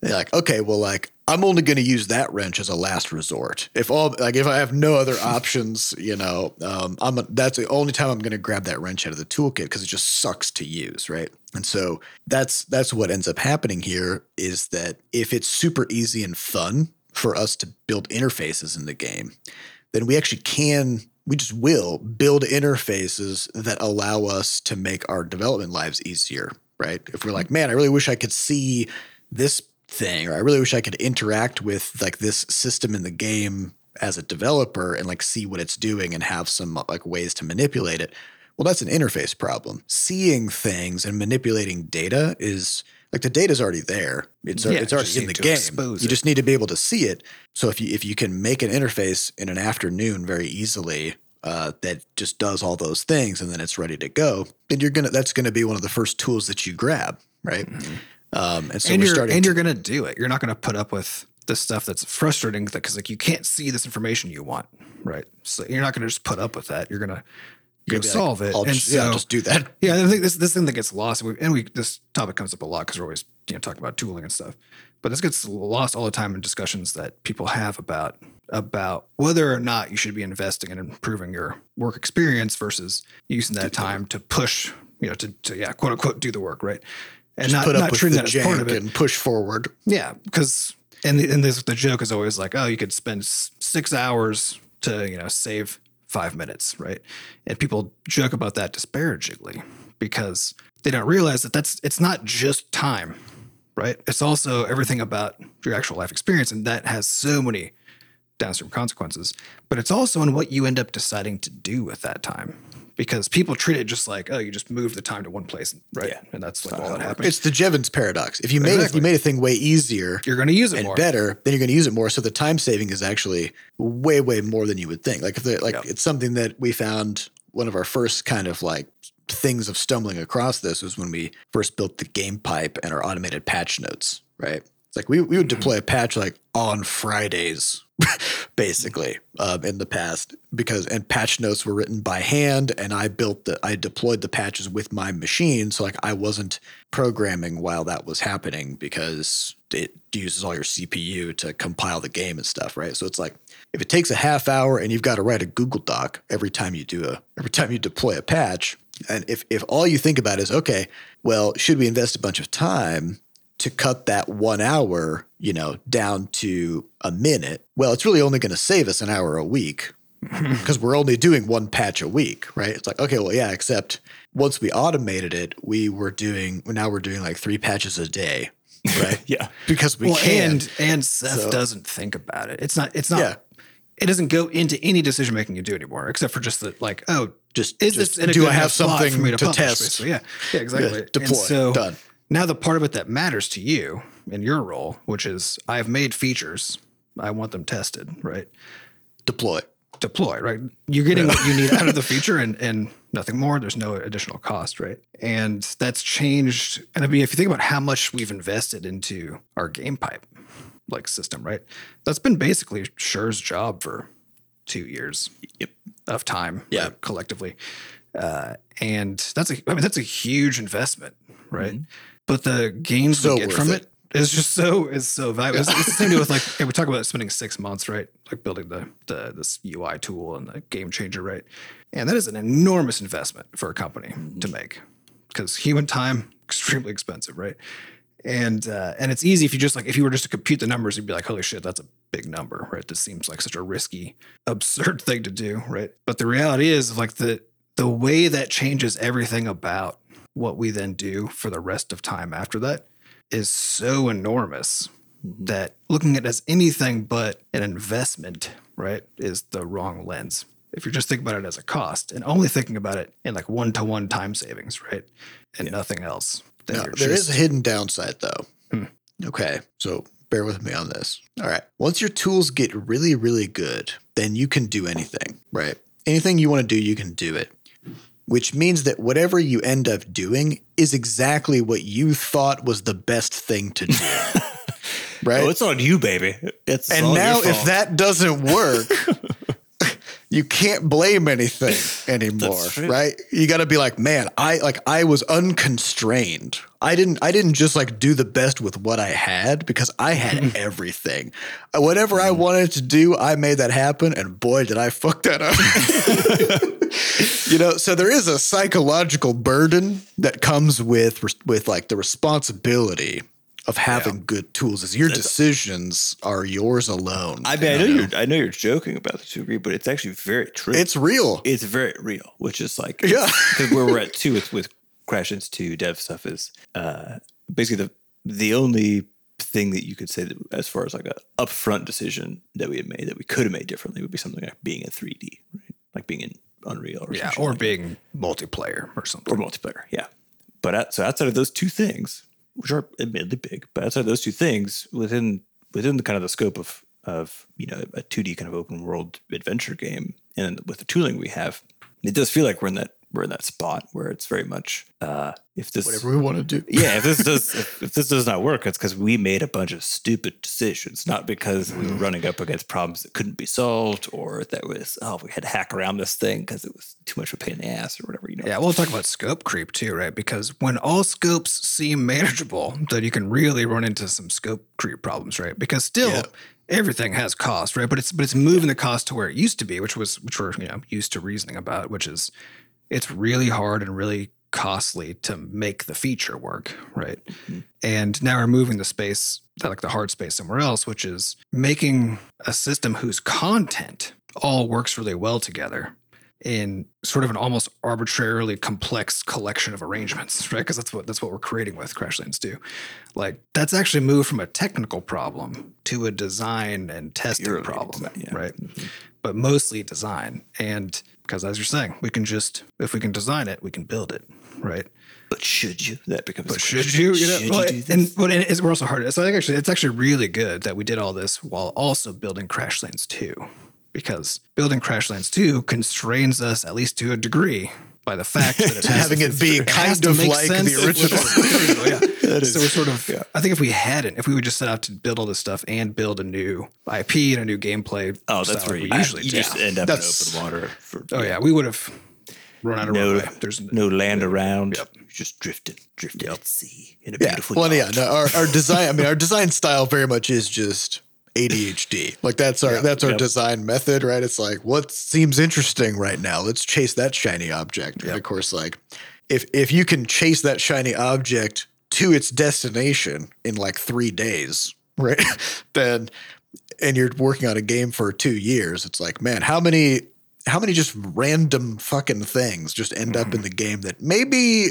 Speaker 1: They're like, okay, well, like I'm only going to use that wrench as a last resort. If all like if I have no other options, you know, um, I'm a, that's the only time I'm going to grab that wrench out of the toolkit because it just sucks to use, right? And so that's that's what ends up happening here is that if it's super easy and fun for us to build interfaces in the game, then we actually can we just will build interfaces that allow us to make our development lives easier, right? If we're like, man, I really wish I could see this thing, or I really wish I could interact with like this system in the game as a developer and like see what it's doing and have some like ways to manipulate it. Well, that's an interface problem. Seeing things and manipulating data is like the data's already there. It's,
Speaker 3: Yeah,
Speaker 1: it's already in the game. You just need to be able to see it. So if you if you can make an interface in an afternoon very easily uh, that just does all those things and then it's ready to go, then you're gonna that's gonna be one of the first tools that you grab, right? Um, and so
Speaker 3: and you're and you're gonna do it. You're not gonna put up with the stuff that's frustrating because like you can't see this information you want, right? So you're not gonna just put up with that. You're gonna
Speaker 1: you're
Speaker 3: go
Speaker 1: gonna like,
Speaker 3: solve it.
Speaker 1: I'll
Speaker 3: And
Speaker 1: just, yeah,
Speaker 3: so-
Speaker 1: just do that.
Speaker 3: Yeah, I think this this thing that gets lost, and we, and we this topic comes up a lot because we're always you know talking about tooling and stuff. But this gets lost all the time in discussions that people have about about whether or not you should be investing in improving your work experience versus using that time to push, you know, to, to yeah, quote unquote, do the work, right? And
Speaker 1: Just
Speaker 3: not,
Speaker 1: put up
Speaker 3: not treating that as part of it.
Speaker 1: and push forward.
Speaker 3: Yeah, because and the, and this, the joke is always like, oh, you could spend six hours to you know save five minutes, right? And people joke about that disparagingly because they don't realize that that's it's not just time, right? It's also everything about your actual life experience, and that has so many downstream consequences. But it's also in what you end up deciding to do with that time. Because people treat it just like, oh, you just move the time to one place, right?
Speaker 2: Yeah.
Speaker 3: And that's like all
Speaker 2: how
Speaker 3: that
Speaker 2: it
Speaker 3: happens.
Speaker 1: It's the Jevons paradox. If you made it,
Speaker 3: Exactly.
Speaker 1: you made a thing way easier
Speaker 3: You're going to use it
Speaker 1: and
Speaker 3: more.
Speaker 1: better, then you're going to use it more. So the time saving is actually way, way more than you would think. Like if they like
Speaker 3: Yep.
Speaker 1: it's something that we found one of our first kind of like things of stumbling across this was when we first built the game pipe and our automated patch notes. Right? It's like we we would mm-hmm. deploy a patch like on Fridays, basically um, in the past because and patch notes were written by hand and I built the I deployed the patches with my machine. So like I wasn't programming while that was happening because it uses all your CPU to compile the game and stuff right? So it's like if it takes a half hour and you've got to write a Google Doc every time you do a every time you deploy a patch and if if all you think about is okay well should we invest a bunch of time to cut that one hour, you know, down to a minute, well, it's really only going to save us an hour a week because we're only doing one patch a week, right? It's like, okay, well, yeah, except once we automated it, we were doing, now we're doing like three patches a day, right?
Speaker 2: Yeah.
Speaker 1: because we
Speaker 3: well,
Speaker 1: can.
Speaker 3: and and Seth
Speaker 1: So-
Speaker 3: doesn't think about it. It's not. It's not.
Speaker 1: Yeah.
Speaker 3: It doesn't go into any decision making you do anymore, except for just the like, oh,
Speaker 1: just,
Speaker 3: is
Speaker 1: just
Speaker 3: this in a
Speaker 1: do
Speaker 3: good
Speaker 1: I have something
Speaker 3: for me to,
Speaker 1: to
Speaker 3: publish,
Speaker 1: test?
Speaker 3: basically? Yeah, yeah, exactly.
Speaker 1: Yeah, deploy.
Speaker 3: And so
Speaker 1: Done.
Speaker 3: Now the part of it that matters to you in your role, which is I've made features, I want them tested, right?
Speaker 1: Deploy.
Speaker 3: deploy, right? You're getting what you need out of the feature and, and nothing more. There's no additional cost, right? And that's changed. And I mean, if you think about how much we've invested into our game pipe like system, right? That's been basically Sure's job for two years
Speaker 2: Yep.
Speaker 3: of time,
Speaker 1: Yeah.
Speaker 3: right, collectively. Uh, and that's a, I mean, that's a huge investment, right? But the gains
Speaker 1: So
Speaker 3: we get from
Speaker 1: it.
Speaker 3: it, It's just so it's so valuable. It's, it's the same deal with like okay, we talk about spending six months, right? Like building the the this UI tool and the game changer, right? And that is an enormous investment for a company to make because human time extremely expensive, right? And uh, and it's easy if you just like if you were just to compute the numbers, you'd be like, holy shit, that's a big number, right? This seems like such a risky, absurd thing to do, right? But the reality is like the the way that changes everything about what we then do for the rest of time after that is so enormous that looking at it as anything but an investment, right, is the wrong lens. If you're just thinking about it as a cost and only thinking about it in like one to one time savings, right, and nothing else,
Speaker 1: Now, there is a hidden downside though.
Speaker 3: Hmm.
Speaker 1: Okay, so bear with me on this. All right. Once your tools get really, really good, then you can do anything, right? Anything you want to do, you can do it. Which means that whatever you end up doing is exactly what you thought was the best thing to do. right?
Speaker 2: Oh, it's on you, baby. It's
Speaker 1: and now if that doesn't work you can't blame anything anymore right? You got to be like man i like i was unconstrained. I didn't i didn't just like do the best with what i had because i had everything. Uh, whatever i wanted to do i made that happen and boy did i fuck that up. You know so there is a psychological burden that comes with with like the responsibility of having good tools is your decisions are yours alone
Speaker 2: I mean, I know you're, I know you're joking about the two degree, but it's actually very true.
Speaker 1: it's real
Speaker 2: it's very real, which is like
Speaker 1: Yeah.
Speaker 2: because where we're at too with with Crashlands 2 dev stuff is uh, basically the the only thing that you could say that as far as like a upfront decision that we had made that we could have made differently would be something like being in 3D, right? Like being in Unreal or
Speaker 3: yeah, or
Speaker 2: like
Speaker 3: being multiplayer or something.
Speaker 2: or multiplayer. Yeah. But out, so outside of those two things, which are admittedly big, but outside of those two things, within within the kind of the scope of of you know a 2D kind of open world adventure game, and with the tooling we have, it does feel like we're in that we're in that spot where it's very much uh, if this
Speaker 1: whatever we want to do
Speaker 2: yeah, if this does if, if this does not work, it's because we made a bunch of stupid decisions, not because we were running up against problems that couldn't be solved, or that was oh we had to hack around this thing because it was too much of a pain in the ass or whatever. You know,
Speaker 3: Yeah, we'll talk about scope creep too, right? Because when all scopes seem manageable, then you can really run into some scope creep problems, right? Because still
Speaker 1: Yeah.
Speaker 3: everything has cost, right? But it's but it's moving the cost to where it used to be, which was which we're you know used to reasoning about, which is it's really hard and really costly to make the feature work, right? And now we're moving the space, like the hard space somewhere else, which is making a system whose content all works really well together in sort of an almost arbitrarily complex collection of arrangements, right? Because that's what that's what we're creating with Crashlands 2. Like that's actually moved from a technical problem to a design and testing
Speaker 2: Purely
Speaker 3: problem,
Speaker 2: design, yeah.
Speaker 3: right? But mostly design. And because as you're saying, we can just if we can design it, we can build it, right?
Speaker 2: But should you? That becomes.
Speaker 3: But should you? you know,
Speaker 2: Should
Speaker 3: well,
Speaker 2: do this?
Speaker 3: and but it- it's, we're also hard. So I think actually it's actually really good that we did all this while also building Crashlands 2, because building Crashlands 2 constrains us at least to a degree by the fact that it
Speaker 1: Having it be kind of like the original.
Speaker 3: the original, yeah. so we're sort of. I think if we hadn't, if we would just set out to build all this stuff and build a new IP and a new gameplay,
Speaker 2: oh, that's where you,
Speaker 3: we usually
Speaker 2: you
Speaker 3: do.
Speaker 2: just end up
Speaker 1: That's-
Speaker 2: in open water. For,
Speaker 3: Oh yeah, we would have run out of
Speaker 2: no,
Speaker 3: runway. There's
Speaker 2: no land around.
Speaker 3: Yep.
Speaker 2: You're just drifting, drifting at sea in a
Speaker 1: Yeah.
Speaker 2: beautiful.
Speaker 1: Well, yeah. No, our, our design. I mean, our design style very much is just ADHD. Like that's our that's our
Speaker 2: Yep.
Speaker 1: design method, right? It's like what seems interesting right now. Let's chase that shiny object. And of course, like if if you can chase that shiny object to its destination in like three days, right? then and you're working on a game for two years, it's like, man, how many how many just random fucking things just end up in the game that maybe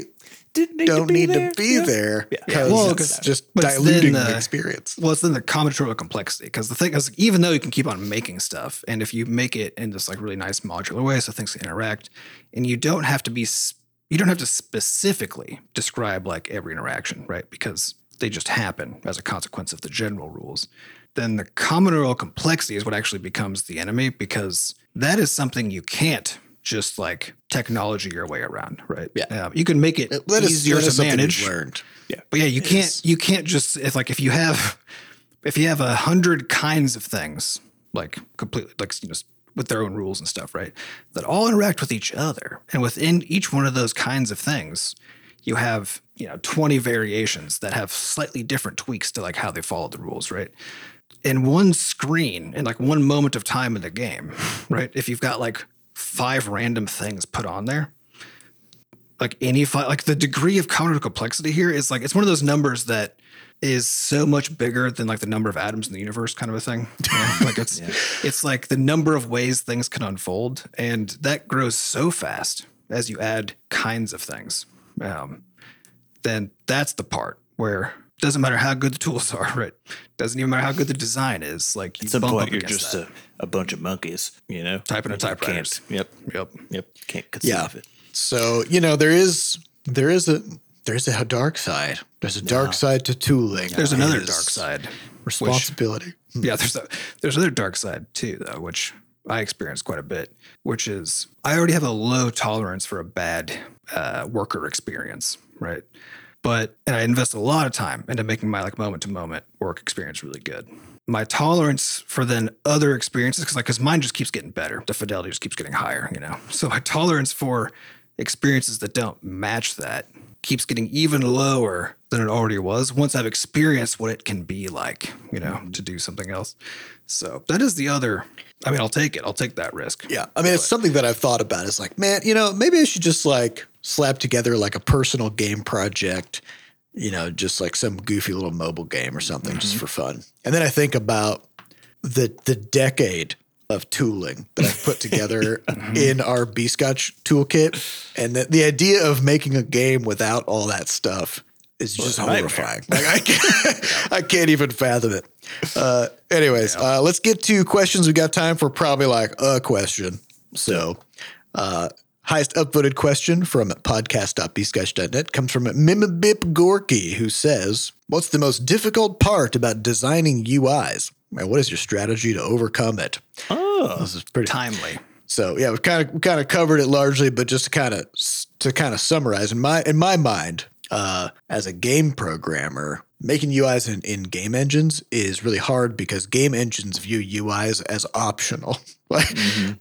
Speaker 2: Didn't need
Speaker 1: don't
Speaker 2: to
Speaker 1: need
Speaker 2: there.
Speaker 1: to be
Speaker 2: Yeah.
Speaker 1: there
Speaker 2: Yeah.
Speaker 1: because
Speaker 3: Well,
Speaker 1: it's just
Speaker 3: but it's
Speaker 1: diluting the
Speaker 3: uh,
Speaker 1: experience.
Speaker 3: Well, it's then the combinatorial complexity because the thing is, even though you can keep on making stuff, and if you make it in this like really nice modular way, so things can interact, and you don't have to be, s- you don't have to specifically describe like every interaction, right? Because they just happen as a consequence of the general rules. Then the combinatorial complexity is what actually becomes the enemy because that is something you can't just like technology your way around, right?
Speaker 1: Yeah.
Speaker 3: Um, you can make it
Speaker 1: That is,
Speaker 3: easier
Speaker 1: is
Speaker 3: to manage.
Speaker 1: learned.
Speaker 3: But yeah, you
Speaker 1: Is-
Speaker 3: can't you can't just if like if you have if you have a hundred kinds of things like completely like you know with their own rules and stuff, right? That all interact with each other, and within each one of those kinds of things, you have you know 20 variations that have slightly different tweaks to like how they follow the rules, right? In one screen, in like one moment of time in the game, right? If you've got like five random things put on there, like any five, like the degree of counter complexity here is like it's one of those numbers that is so much bigger than like the number of atoms in the universe kind of a thing. You know, like it's it's like the number of ways things can unfold, and that grows so fast as you add kinds of things. Um, then that's the part where it doesn't matter how good the tools are, right? Doesn't even matter how good the design is. Like you
Speaker 2: At some point, you're just a, a bunch of monkeys, you know,
Speaker 3: Typing in
Speaker 2: You can't- Yep,
Speaker 3: yep.
Speaker 2: yep. Can't conceive
Speaker 1: Yeah.
Speaker 2: of it.
Speaker 1: So you know there is there is a there is a dark side. There's a dark side to tooling.
Speaker 3: There's another dark side. which-
Speaker 1: Responsibility.
Speaker 3: yeah, there's a there's another dark side too, though, which I experienced quite a bit. Which is I already have a low tolerance for a bad uh, worker experience, right? But and I invest a lot of time into making my like moment to moment work experience really good. My tolerance for then other experiences, because like because mine just keeps getting better, the fidelity just keeps getting higher, you know. So my tolerance for experiences that don't match that keeps getting even lower than it already was once I've experienced what it can be like, you know, mm-hmm. to do something else. So that is the other. I mean, I'll take it. I'll take that risk.
Speaker 1: Yeah. I mean, it's something that I've thought about. It's like, man, you know, maybe I should just like slap together like a personal game project, you know, just like some goofy little mobile game or something just mm-hmm. for fun. And then I think about the the decade of tooling that I've put together in our B Scotch toolkit. And the, the idea of making a game without all that stuff is just horrifying. Like I can't, I can't even fathom it. Uh, anyways, uh, let's get to questions. We got time for probably like a question. So, uh, highest upvoted question from podcast.bscotch.net comes from Mimibip Gorky, who says, What's the most difficult part about designing UIs? And what is your strategy to overcome it?
Speaker 2: Oh,
Speaker 1: This is pretty
Speaker 3: Timely.
Speaker 1: so yeah, we've kind of we kind of covered it largely, but just to kind of to kind of summarize in my in my mind, uh, as a game programmer, making UIs in, in game engines is really hard because game engines view UIs as optional. Like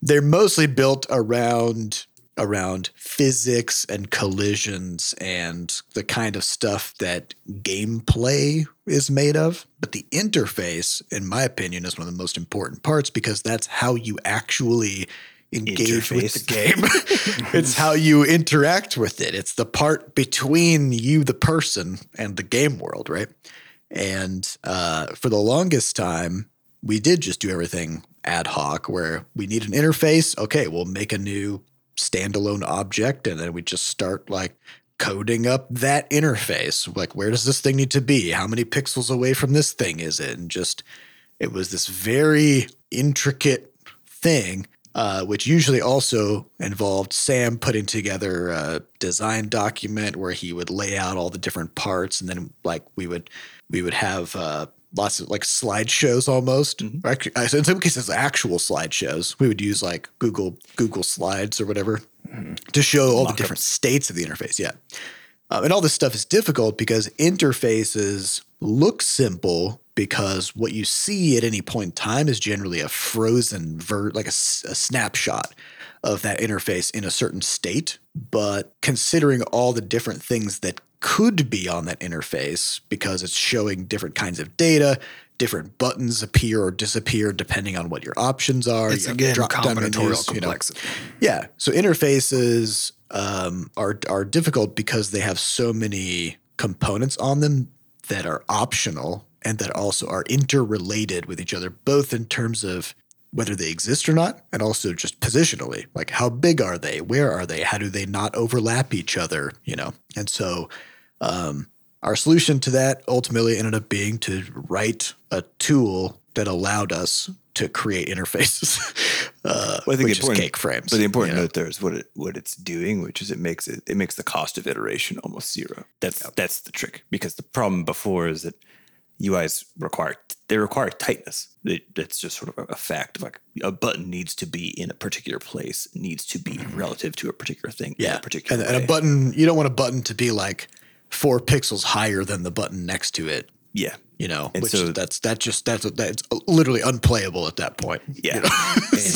Speaker 1: they're mostly built around around physics and collisions and the kind of stuff that gameplay is made of. But the interface, in my opinion, is one of the most important parts because that's how you actually engage with the game. it's how you interact with it. It's the part between you, the person, and the game world, right? And uh, for the longest time, we did just do everything ad hoc where we need an interface. Okay, we'll make a new standalone object and then we just start like coding up that interface. Like, where does this thing need to be? How many pixels away from this thing is it? And just, it was this very intricate thing. Uh, which usually also involved Sam putting together a design document where he would lay out all the different parts, and then like we would we would have uh, lots of like slideshows almost. Actually, uh, in some cases, actual slideshows. We would use like Google Google Slides or whatever to show all the different states of the interface. Yeah. Um, and all this stuff is difficult because interfaces look simple because what you see at any point in time is generally a frozen ver like a snapshot of that interface in a certain state. But considering all the different things that could be on that interface because it's showing different kinds of data, different buttons appear or disappear depending on what your options are.
Speaker 3: It's
Speaker 1: You
Speaker 3: again combinatorial
Speaker 1: menus, you know.
Speaker 3: complexity.
Speaker 1: Yeah. So interfaces um, are are difficult because they have so many components on them that are optional and that also are interrelated with each other, both in terms of whether they exist or not, and also just positionally, like how big are they, where are they, how do they not overlap each other, you know? And so um, our solution to that ultimately ended up being to write a tool that allowed us to create interfaces, uh,
Speaker 2: Well, I think
Speaker 1: which is cake frames.
Speaker 2: But the important
Speaker 1: you know?
Speaker 2: note there is what it what it's doing, which is it makes it it makes the cost of iteration almost zero. That's that's the trick because the problem before is that UIs require they require tightness. It, that's just sort of a, fact. Like a button needs to be in a particular place, needs to be relative to a particular thing. in
Speaker 1: Yeah,
Speaker 2: a particular
Speaker 1: and, and a button. You don't want a button to be like four pixels higher than the button next to it.
Speaker 2: yeah,
Speaker 1: You know,
Speaker 2: And
Speaker 1: which
Speaker 2: so-
Speaker 1: that's that just that's that's literally unplayable at that point.
Speaker 2: yeah.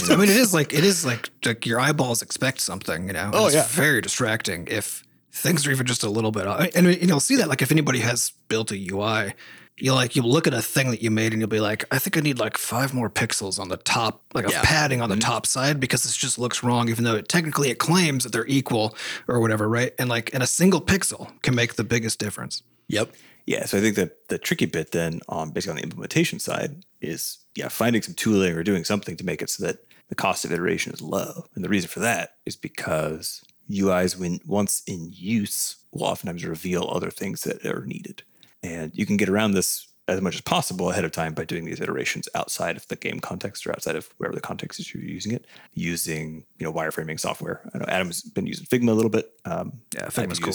Speaker 3: I mean, it is like it is like like your eyeballs expect something. You know,
Speaker 1: Oh,
Speaker 3: it's
Speaker 1: yeah.
Speaker 3: very distracting if things are even just a little bit off. And, and you'll see that like if anybody has built a UI, you like you look at a thing that you made and you'll be like, I think I need like five more pixels on the top, like a
Speaker 1: Yeah.
Speaker 3: padding on the mm-hmm. top side because this just looks wrong, even though it, technically it claims that they're equal or whatever, right? And like, and a single pixel can make the biggest difference.
Speaker 1: Yep.
Speaker 2: Yeah, so I think that the tricky bit then on basically on the implementation side is yeah, finding some tooling or doing something to make it so that the cost of iteration is low. And the reason for that is because UIs when once in use will oftentimes reveal other things that are needed. And you can get around this as much as possible ahead of time by doing these iterations outside of the game context or outside of wherever the context is you're using it, using you know wireframing software. I know Adam's been using Figma a little bit. Um,
Speaker 3: Yeah, Figma's cool.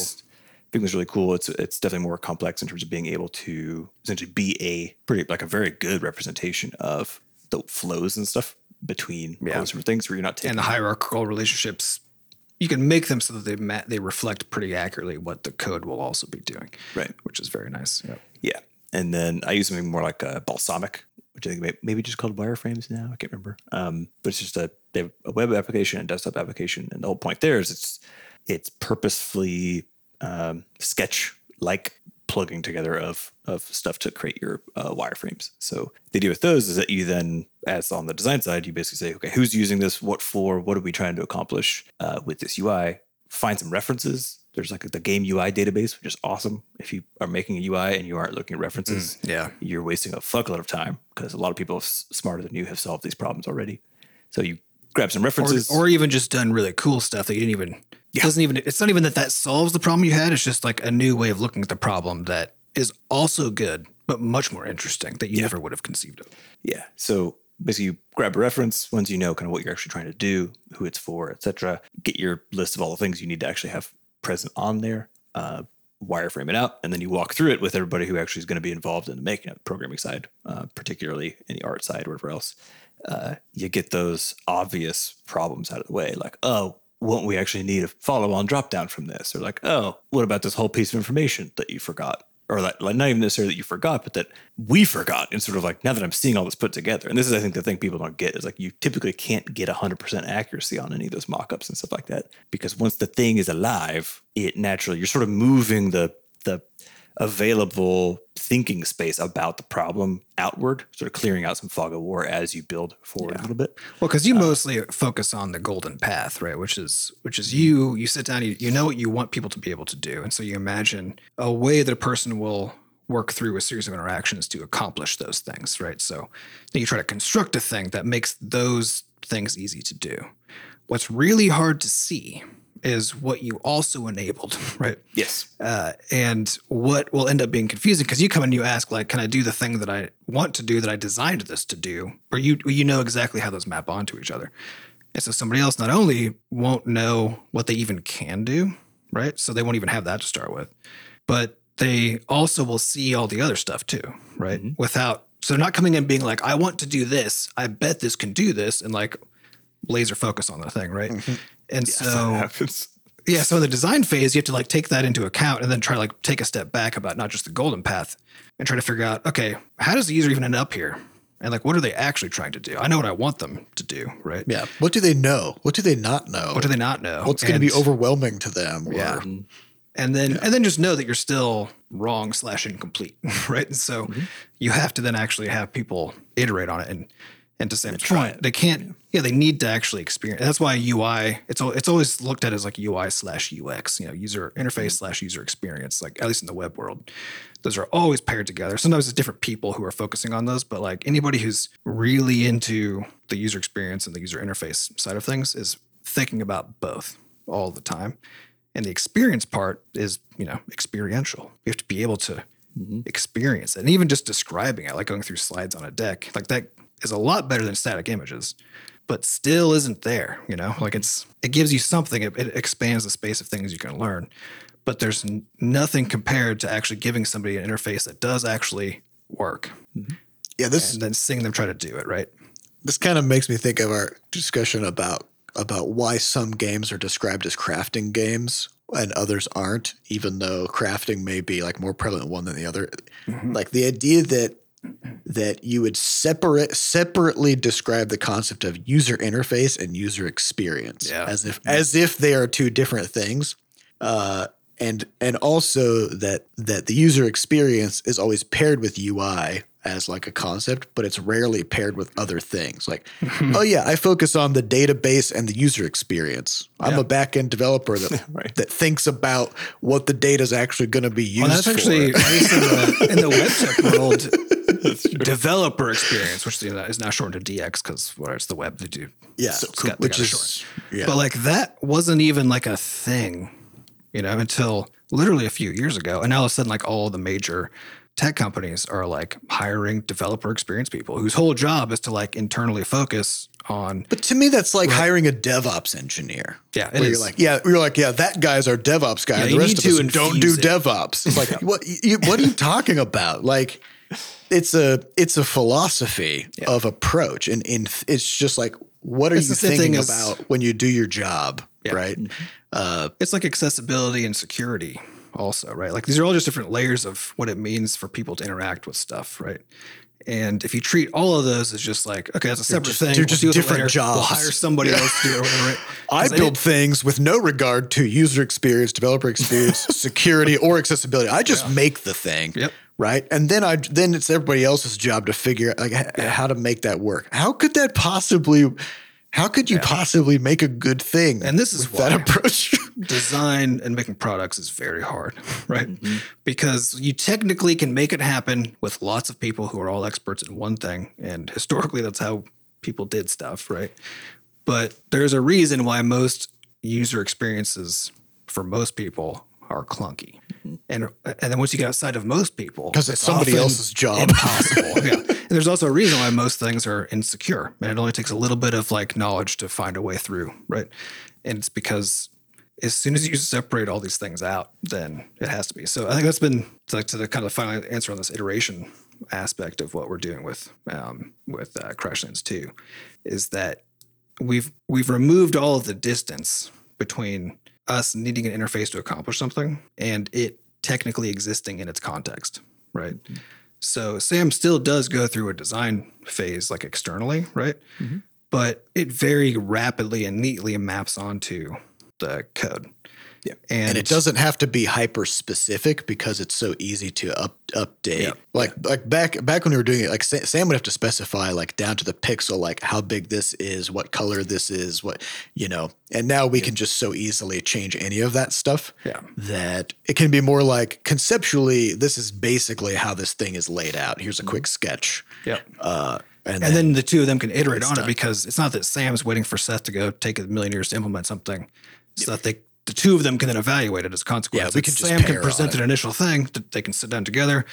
Speaker 2: Figma's really cool. It's it's definitely more complex in terms of being able to essentially be a pretty like a very good representation of the flows and stuff between all
Speaker 3: Yeah.
Speaker 2: those different things where you're not taking
Speaker 3: And the hierarchical relationships, you can make them so that they ma- they reflect pretty accurately what the code will also be doing,
Speaker 2: right.
Speaker 3: which is very nice. Yep.
Speaker 2: Yeah. And then I use something more like a Balsamiq, which I think may- maybe just called wireframes now. I can't remember. Um, but it's just a they have a web application and desktop application, and the whole point there is it's it's purposefully um, sketch like plugging together of of stuff to create your uh, wireframes. So the idea with those is that you then, as on the design side, you basically say, okay, who's using this? What for? What are we trying to accomplish uh, with this UI? Find some references. There's like the game UI database, which is awesome. If you are making a UI and you aren't looking at references,
Speaker 3: Yeah.
Speaker 2: you're wasting a fuckload of time because a lot of people smarter than you have solved these problems already. So you grab some
Speaker 3: Or,
Speaker 2: references.
Speaker 3: or even just done really cool stuff that you didn't even it doesn't even it's not even that that solves the problem you had it's just like a new way of looking at the problem that is also good but much more interesting that you never would have conceived of
Speaker 2: Yeah. So basically, you grab a reference once you know kind of what you're actually trying to do, who it's for, etc. Get your list of all the things you need to actually have present on there. Uh, wireframe it out, and then you walk through it with everybody who actually is going to be involved in the making it, programming side, uh, particularly in the art side, or whatever else. Uh, you get those obvious problems out of the way, like oh. Won't we actually need a follow-on drop-down from this? Or like, oh, what about this whole piece of information that you forgot? or like, like not even necessarily that you forgot, but that we forgot. And sort of like now that I'm seeing all this put together, and this is I think the thing people don't get is like you typically can't get 100% accuracy on any of those mock-ups and stuff like that because once the thing is alive, it naturally you're sort of moving the the available thinking space about the problem outward, sort of clearing out some fog of war as you build forward a little bit.
Speaker 3: well because you uh, mostly focus on the golden path right which is which is mm-hmm. you you sit down you, you know what you want people to be able to do and so you imagine a way that a person will work through a series of interactions to accomplish those things right? So then you try to construct a thing that makes those things easy to do. What's really hard to see is what you also enabled right?
Speaker 2: Yes.
Speaker 3: uh, and what will end up being confusing because you come and you ask like can i do the thing that i want to do that i designed this to do? Or you you know exactly how those map onto each other. And so somebody else not only won't know what they even can do right? So they won't even have that to start with but they also will see all the other stuff too right? Without so they're not coming in being like i want to do this. I bet this can do this and like laser focus on the thing right and so
Speaker 2: that happens.
Speaker 3: yeah, so in the design phase, you have to like take that into account and then try to like take a step back about not just the golden path and try to figure out, okay, how does the user even end up here? And like, what are they actually trying to do? I know what I want them to do, right?
Speaker 1: Yeah. What do they know? What do they not know?
Speaker 3: What do they not know?
Speaker 1: What's going to be overwhelming to them? Or,
Speaker 3: Yeah. And then and then just know that you're still wrong slash incomplete, right? And so mm-hmm. you have to then actually have people iterate on it and and to Sam's point, they can't. Yeah, they need to actually experience. That's why UI. It's it's always looked at as like UI slash UX. You know, user interface mm-hmm. slash user experience. Like at least in the web world, those are always paired together. Sometimes it's different people who are focusing on those, but like anybody who's really into the user experience and the user interface side of things is thinking about both all the time. And the experience part is, you know, experiential. You have to be able to mm-hmm. experience it. And even just describing it, like going through slides on a deck, like that is a lot better than static images, but still isn't there, you know? Like it's it gives you something, it, it expands the space of things you can learn. But there's n- nothing compared to actually giving somebody an interface that does actually work mm-hmm.
Speaker 1: yeah, this
Speaker 3: and then seeing them try to do it, right?
Speaker 1: this kind of makes me think of our discussion about about why some games are described as crafting games and others aren't, even though crafting may be like more prevalent one than the other. Mm-hmm. Like the idea that that you would separate separately describe the concept of user interface and user experience
Speaker 3: Yeah.
Speaker 1: as if as if they are two different things. Uh, and and also that that the user experience is always paired with UI as like a concept, but it's rarely paired with other things. Like, oh yeah, I focus on the database and the user experience. I'm
Speaker 3: Yeah.
Speaker 1: a back-end developer that
Speaker 2: Right.
Speaker 1: that thinks about what the data is actually going to be used
Speaker 3: Well, that's
Speaker 1: for.
Speaker 3: actually in the, in the web tech world, developer experience, which you know, is now shortened to DX because well, it's the web they do.
Speaker 1: yeah,
Speaker 3: So it's got- they
Speaker 1: which
Speaker 3: got it
Speaker 1: is yeah.
Speaker 3: But like that wasn't even like a thing, you know, until literally a few years ago. And now all of a sudden, like all the major tech companies are like hiring developer experience people whose whole job is to like internally focus on
Speaker 1: But to me, that's like hiring a DevOps engineer.
Speaker 3: Yeah, it
Speaker 1: where you're like, yeah, you're like, yeah, that guy's our DevOps guy.
Speaker 3: Yeah,
Speaker 1: the rest
Speaker 3: need
Speaker 1: of
Speaker 3: to
Speaker 1: us don't do
Speaker 3: it.
Speaker 1: DevOps. It's like, what? You, what are you talking about? Like, it's a it's a philosophy of approach, and in it's just like, what are
Speaker 3: It's
Speaker 1: you thinking about when you do your job,
Speaker 3: Yeah.
Speaker 1: right? Uh,
Speaker 3: it's like accessibility and security also right like these are all just different layers of what it means for people to interact with stuff right and if you treat all of those as just like okay that's a separate
Speaker 1: just-
Speaker 3: thing
Speaker 1: they're
Speaker 3: we'll
Speaker 1: just
Speaker 3: deal
Speaker 1: different
Speaker 3: later, we'll
Speaker 1: jobs.
Speaker 3: hire somebody else to do it whatever right?
Speaker 1: I build things with no regard to user experience, developer experience, security, or accessibility. I just make the thing,
Speaker 3: Yep.
Speaker 1: right? And then I then it's everybody else's job to figure out like h- how to make that work. How could that possibly? How could you possibly make a good thing?
Speaker 3: And this is
Speaker 1: that approach.
Speaker 3: design and making products is very hard, right? Mm-hmm. Because you technically can make it happen with lots of people who are all experts in one thing. And historically, that's how people did stuff, right? But there's a reason why most user experiences for most people are clunky. And, and then once you get outside of most people,
Speaker 1: because it's somebody else's job.
Speaker 3: Impossible. yeah. And there's also a reason why most things are insecure. And it only takes a little bit of like knowledge to find a way through, right? And it's because as soon as you separate all these things out, then it has to be. So I think that's been to, like to the kind of final answer on this iteration aspect of what we're doing with um, with uh, Crashlands 2 is that we've we've removed all of the distance between us needing an interface to accomplish something and it technically existing in its context, right? Mm-hmm. So Sam still does go through a design phase like externally, right? Mm-hmm. But it very rapidly and neatly maps onto the code.
Speaker 2: Yeah.
Speaker 3: And,
Speaker 1: and it doesn't have to be hyper specific because it's so easy to up update.
Speaker 3: Yeah.
Speaker 1: Like like back back when we were doing it, like Sam would have to specify like down to the pixel, like how big this is, what color this is, what you know. And now we can just so easily change any of that stuff.
Speaker 3: Yeah.
Speaker 1: That it can be more like conceptually, this is basically how this thing is laid out. Here's a quick sketch.
Speaker 3: Yep.
Speaker 1: Uh, and,
Speaker 3: And then the two of them can iterate on
Speaker 1: done.
Speaker 3: it because it's not that Sam's waiting for Seth to go take a million years to implement something, so that they the two of them can then evaluate it as a consequence.
Speaker 1: Yeah, we can
Speaker 3: Sam can present an initial thing they can sit down together.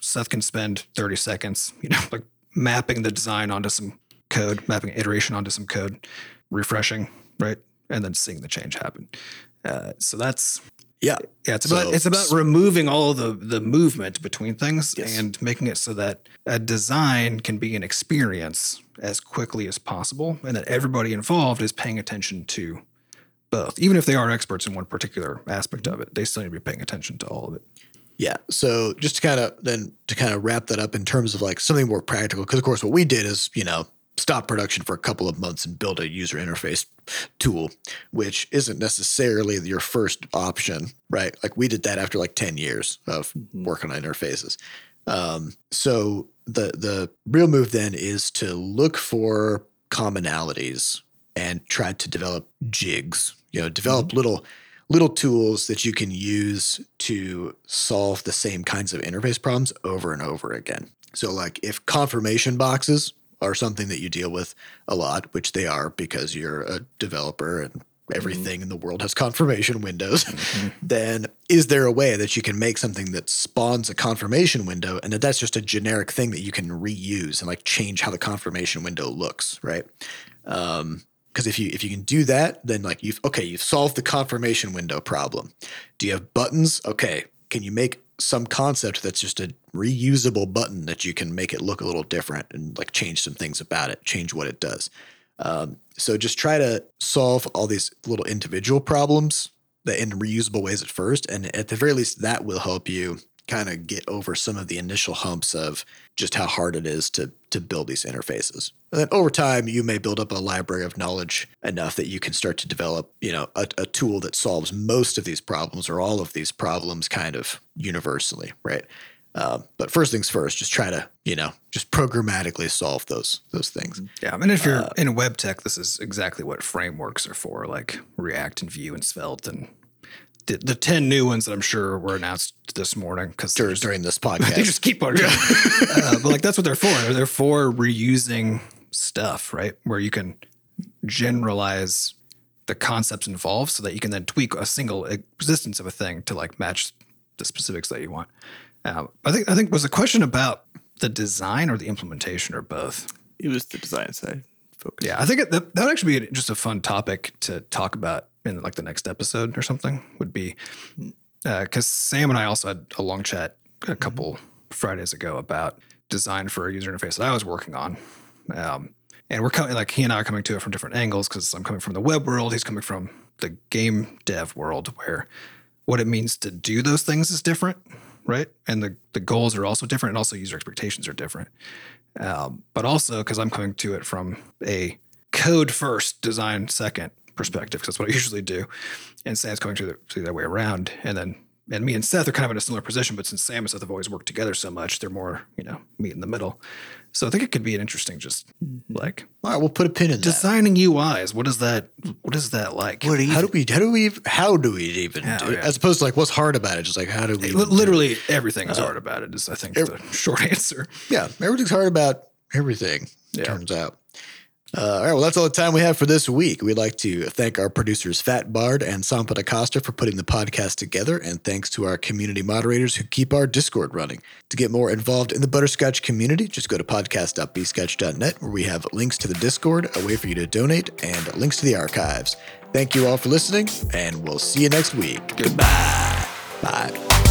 Speaker 3: Seth can spend thirty seconds, you know, like mapping the design onto some code, mapping iteration onto some code, refreshing, right, and then seeing the change happen. Uh, so that's
Speaker 1: yeah,
Speaker 3: yeah, it's
Speaker 1: So-
Speaker 3: about it's about removing all the the movement between things and making it so that a design can be an experience as quickly as possible, and that everybody involved is paying attention to both. Even if they are experts in one particular aspect of it, they still need to be paying attention to all of it.
Speaker 1: Yeah. So just to kind of then to kind of wrap that up in terms of like something more practical, because of course what we did is you know stop production for a couple of months and build a user interface tool, which isn't necessarily your first option, right? Like we did that after like ten years of working on interfaces. Um, so the the real move then is to look for commonalities and try to develop jigs. You know, develop mm-hmm. little little tools that you can use to solve the same kinds of interface problems over and over again. So, like if confirmation boxes are something that you deal with a lot, which they are because you're a developer and mm-hmm. everything in the world has confirmation windows, mm-hmm. then is there a way that you can make something that spawns a confirmation window and that that's just a generic thing that you can reuse and like change how the confirmation window looks, right? Um, because if you if you can do that, then like you've okay, you've solved the confirmation window problem. Do you have buttons? Okay, can you make some concept that's just a reusable button that you can make it look a little different and like change some things about it, change what it does. Um, so just try to solve all these little individual problems that in reusable ways at first, and at the very least, that will help you kind of get over some of the initial humps of just how hard it is to to build these interfaces. And then over time, you may build up a library of knowledge enough that you can start to develop, you know, a, a tool that solves most of these problems or all of these problems kind of universally, right? Um, but first things first, just try to, you know, just programmatically solve those those things.
Speaker 3: Yeah, I mean, if you're in web tech, this is exactly what frameworks are for, like React and Vue and Svelte and the, the ten new ones that I'm sure were announced this morning because
Speaker 1: Dur- During this podcast,
Speaker 3: they just keep on. uh, but like that's what they're for. They're, they're for reusing stuff, right? Where you can generalize the concepts involved, so that you can then tweak a single existence of a thing to like match the specifics that you want. Uh, I think I think was a question about the design or the implementation or both.
Speaker 2: It was the design side focus.
Speaker 3: Yeah, I think it, that that would actually be just a fun topic to talk about in like the next episode or something. Would be because Sam and I also had a long chat a couple Fridays ago about design for a user interface that I was working on. Um, and we're coming like he and I are coming to it from different angles because I'm coming from the web world, he's coming from the game dev world, where what it means to do those things is different, right? And the the goals are also different, and also user expectations are different. Um, but also because I'm coming to it from a code first, design second perspective, because that's what I usually do. And Sam's coming to the, to the other way around. And then, and me and Seth are kind of in a similar position, but since Sam and Seth have always worked together so much, they're more, you know, meet in the middle. So I think it could be an interesting, just like
Speaker 1: all right, we'll put a pin in that.
Speaker 3: designing UIs. What is that? What is that like?
Speaker 1: How do we? How do we? How do we even
Speaker 3: Yeah,
Speaker 1: do it?
Speaker 3: yeah.
Speaker 1: As opposed to like, what's hard about it? Just like, how do we?
Speaker 3: Li- Literally everything is uh, hard about it. Is I think the short answer.
Speaker 1: Yeah, everything's hard about everything.
Speaker 3: Yeah.
Speaker 1: Turns out. Uh, all right, well, that's all the time we have for this week. We'd like to thank our producers Fat Bard and Sampat Acosta for putting the podcast together, and thanks to our community moderators who keep our Discord running. To get more involved in the Butterscotch community, just go to podcast.bscotch.net where we have links to the Discord, a way for you to donate, and links to the archives. Thank you all for listening, and we'll see you next week.
Speaker 2: Goodbye.
Speaker 1: Bye.